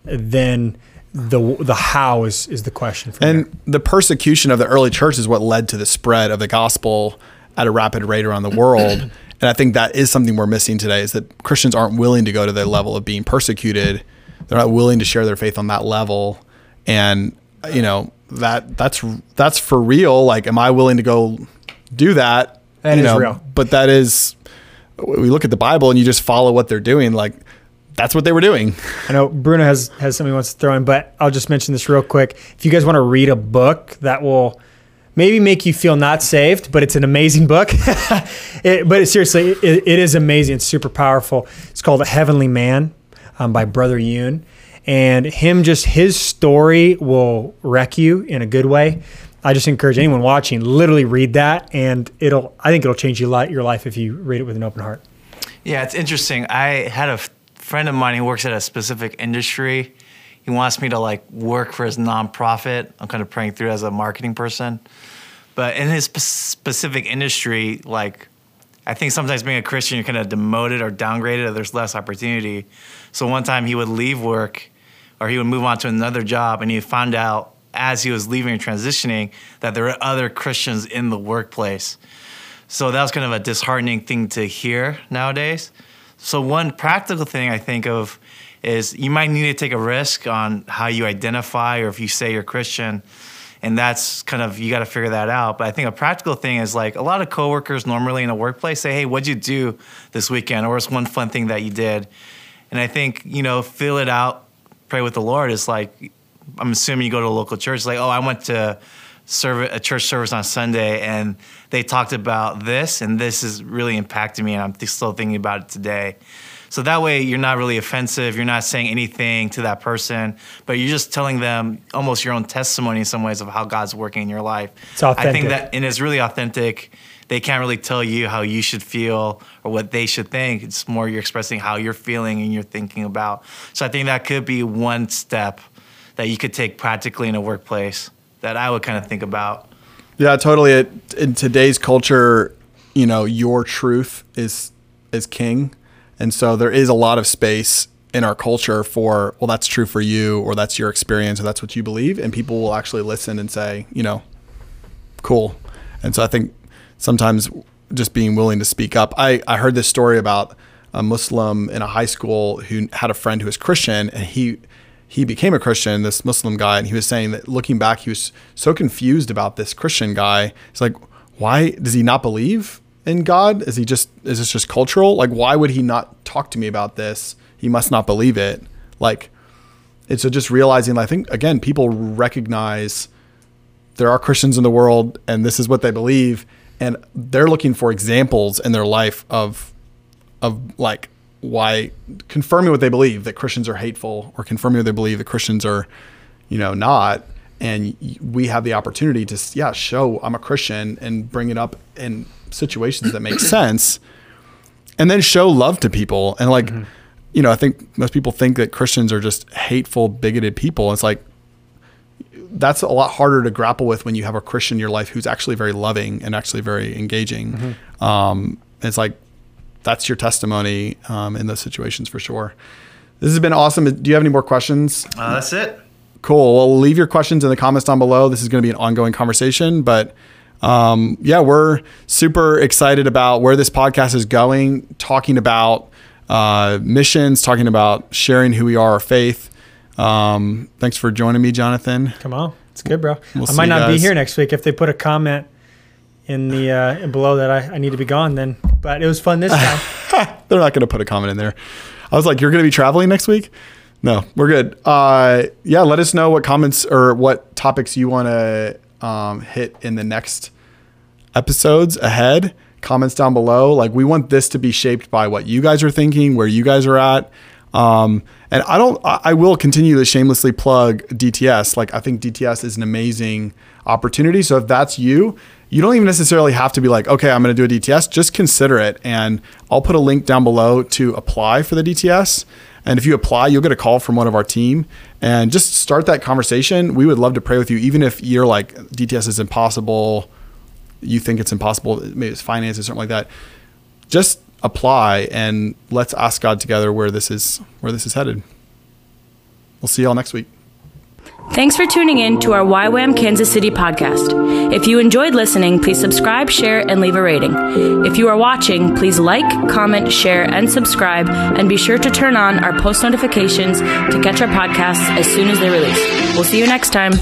Then the the how is is the question. And the persecution of the early church is what led to the spread of the gospel at a rapid rate around the world. and I think that is something we're missing today is that Christians aren't willing to go to the level of being persecuted. They're not willing to share their faith on that level. And you know, that that's that's for real. Like, am I willing to go do that? That is know, real. But that is we look at the Bible and you just follow what they're doing, like that's what they were doing. I know Bruno has has something he wants to throw in, but I'll just mention this real quick. If you guys want to read a book that will maybe make you feel not saved, but it's an amazing book. it, but seriously, it, it is amazing. It's super powerful. It's called A Heavenly Man um, by Brother Yun. And him, just his story will wreck you in a good way. I just encourage anyone watching, literally read that, and it'll. I think it'll change your life, if you read it with an open heart. Yeah, it's interesting. I had a friend of mine who works at a specific industry. He wants me to like work for his nonprofit. I'm kind of praying through as a marketing person. But in his spe- specific industry, like I think sometimes being a Christian, you're kind of demoted or downgraded, or there's less opportunity. So one time he would leave work or he would move on to another job and he found out as he was leaving and transitioning that there were other Christians in the workplace. So that was kind of a disheartening thing to hear nowadays. So one practical thing I think of is you might need to take a risk on how you identify or if you say you're Christian. And that's kind of you got to figure that out. But I think a practical thing is like a lot of coworkers normally in a workplace say, "Hey, what'd you do this weekend?" Or what's one fun thing that you did? And I think you know, fill it out, pray with the Lord. It's like I'm assuming you go to a local church. Like, oh, I went to serve a church service on Sunday, and they talked about this, and this is really impacted me, and I'm still thinking about it today. So that way, you're not really offensive. You're not saying anything to that person, but you're just telling them almost your own testimony in some ways of how God's working in your life. It's authentic. I think that, and it's really authentic. They can't really tell you how you should feel or what they should think. It's more you're expressing how you're feeling and you're thinking about. So I think that could be one step that you could take practically in a workplace that I would kind of think about. Yeah, totally. In today's culture, you know, your truth is is king, and so there is a lot of space in our culture for well, that's true for you, or that's your experience, or that's what you believe, and people will actually listen and say, you know, cool. And so I think sometimes just being willing to speak up. I I heard this story about a Muslim in a high school who had a friend who was Christian, and he he became a Christian, this Muslim guy, and he was saying that looking back, he was so confused about this Christian guy. He's like, why does he not believe in God? Is he just is this just cultural? Like, why would he not talk to me about this? He must not believe it. Like, it's so just realizing. I think again, people recognize there are Christians in the world, and this is what they believe, and they're looking for examples in their life of of like why confirming what they believe that Christians are hateful or confirming what they believe that Christians are, you know, not. And we have the opportunity to, yeah, show I'm a Christian and bring it up in situations that make sense and then show love to people. And like, mm-hmm. you know, I think most people think that Christians are just hateful, bigoted people. It's like, that's a lot harder to grapple with when you have a Christian in your life who's actually very loving and actually very engaging. Um, it's like that's your testimony um, in those situations for sure. This has been awesome. Do you have any more questions? Uh, that's it. Cool. Well, leave your questions in the comments down below. This is going to be an ongoing conversation, but um, yeah, we're super excited about where this podcast is going, talking about uh, missions, talking about sharing who we are, our faith. Um, thanks for joining me, Jonathan. Come on, it's good, bro. We'll I might not be here next week if they put a comment in the uh, below that I, I need to be gone. Then, but it was fun this time. They're not going to put a comment in there. I was like, you're going to be traveling next week? No, we're good. Uh, yeah, let us know what comments or what topics you want to um, hit in the next episodes ahead. Comments down below. Like, we want this to be shaped by what you guys are thinking, where you guys are at. Um, and I don't, I will continue to shamelessly plug DTS. Like, I think DTS is an amazing opportunity. So if that's you, you don't even necessarily have to be like, okay, I'm going to do a DTS. Just consider it. And I'll put a link down below to apply for the DTS. And if you apply, you'll get a call from one of our team and just start that conversation. We would love to pray with you, even if you're like, DTS is impossible. You think it's impossible, maybe it's finances, something like that. Just apply and let's ask God together where this is where this is headed. We'll see y'all next week. Thanks for tuning in to our YWAM Kansas City podcast. If you enjoyed listening, please subscribe, share, and leave a rating. If you are watching, please like, comment, share, and subscribe, and be sure to turn on our post notifications to catch our podcasts as soon as they release. We'll see you next time.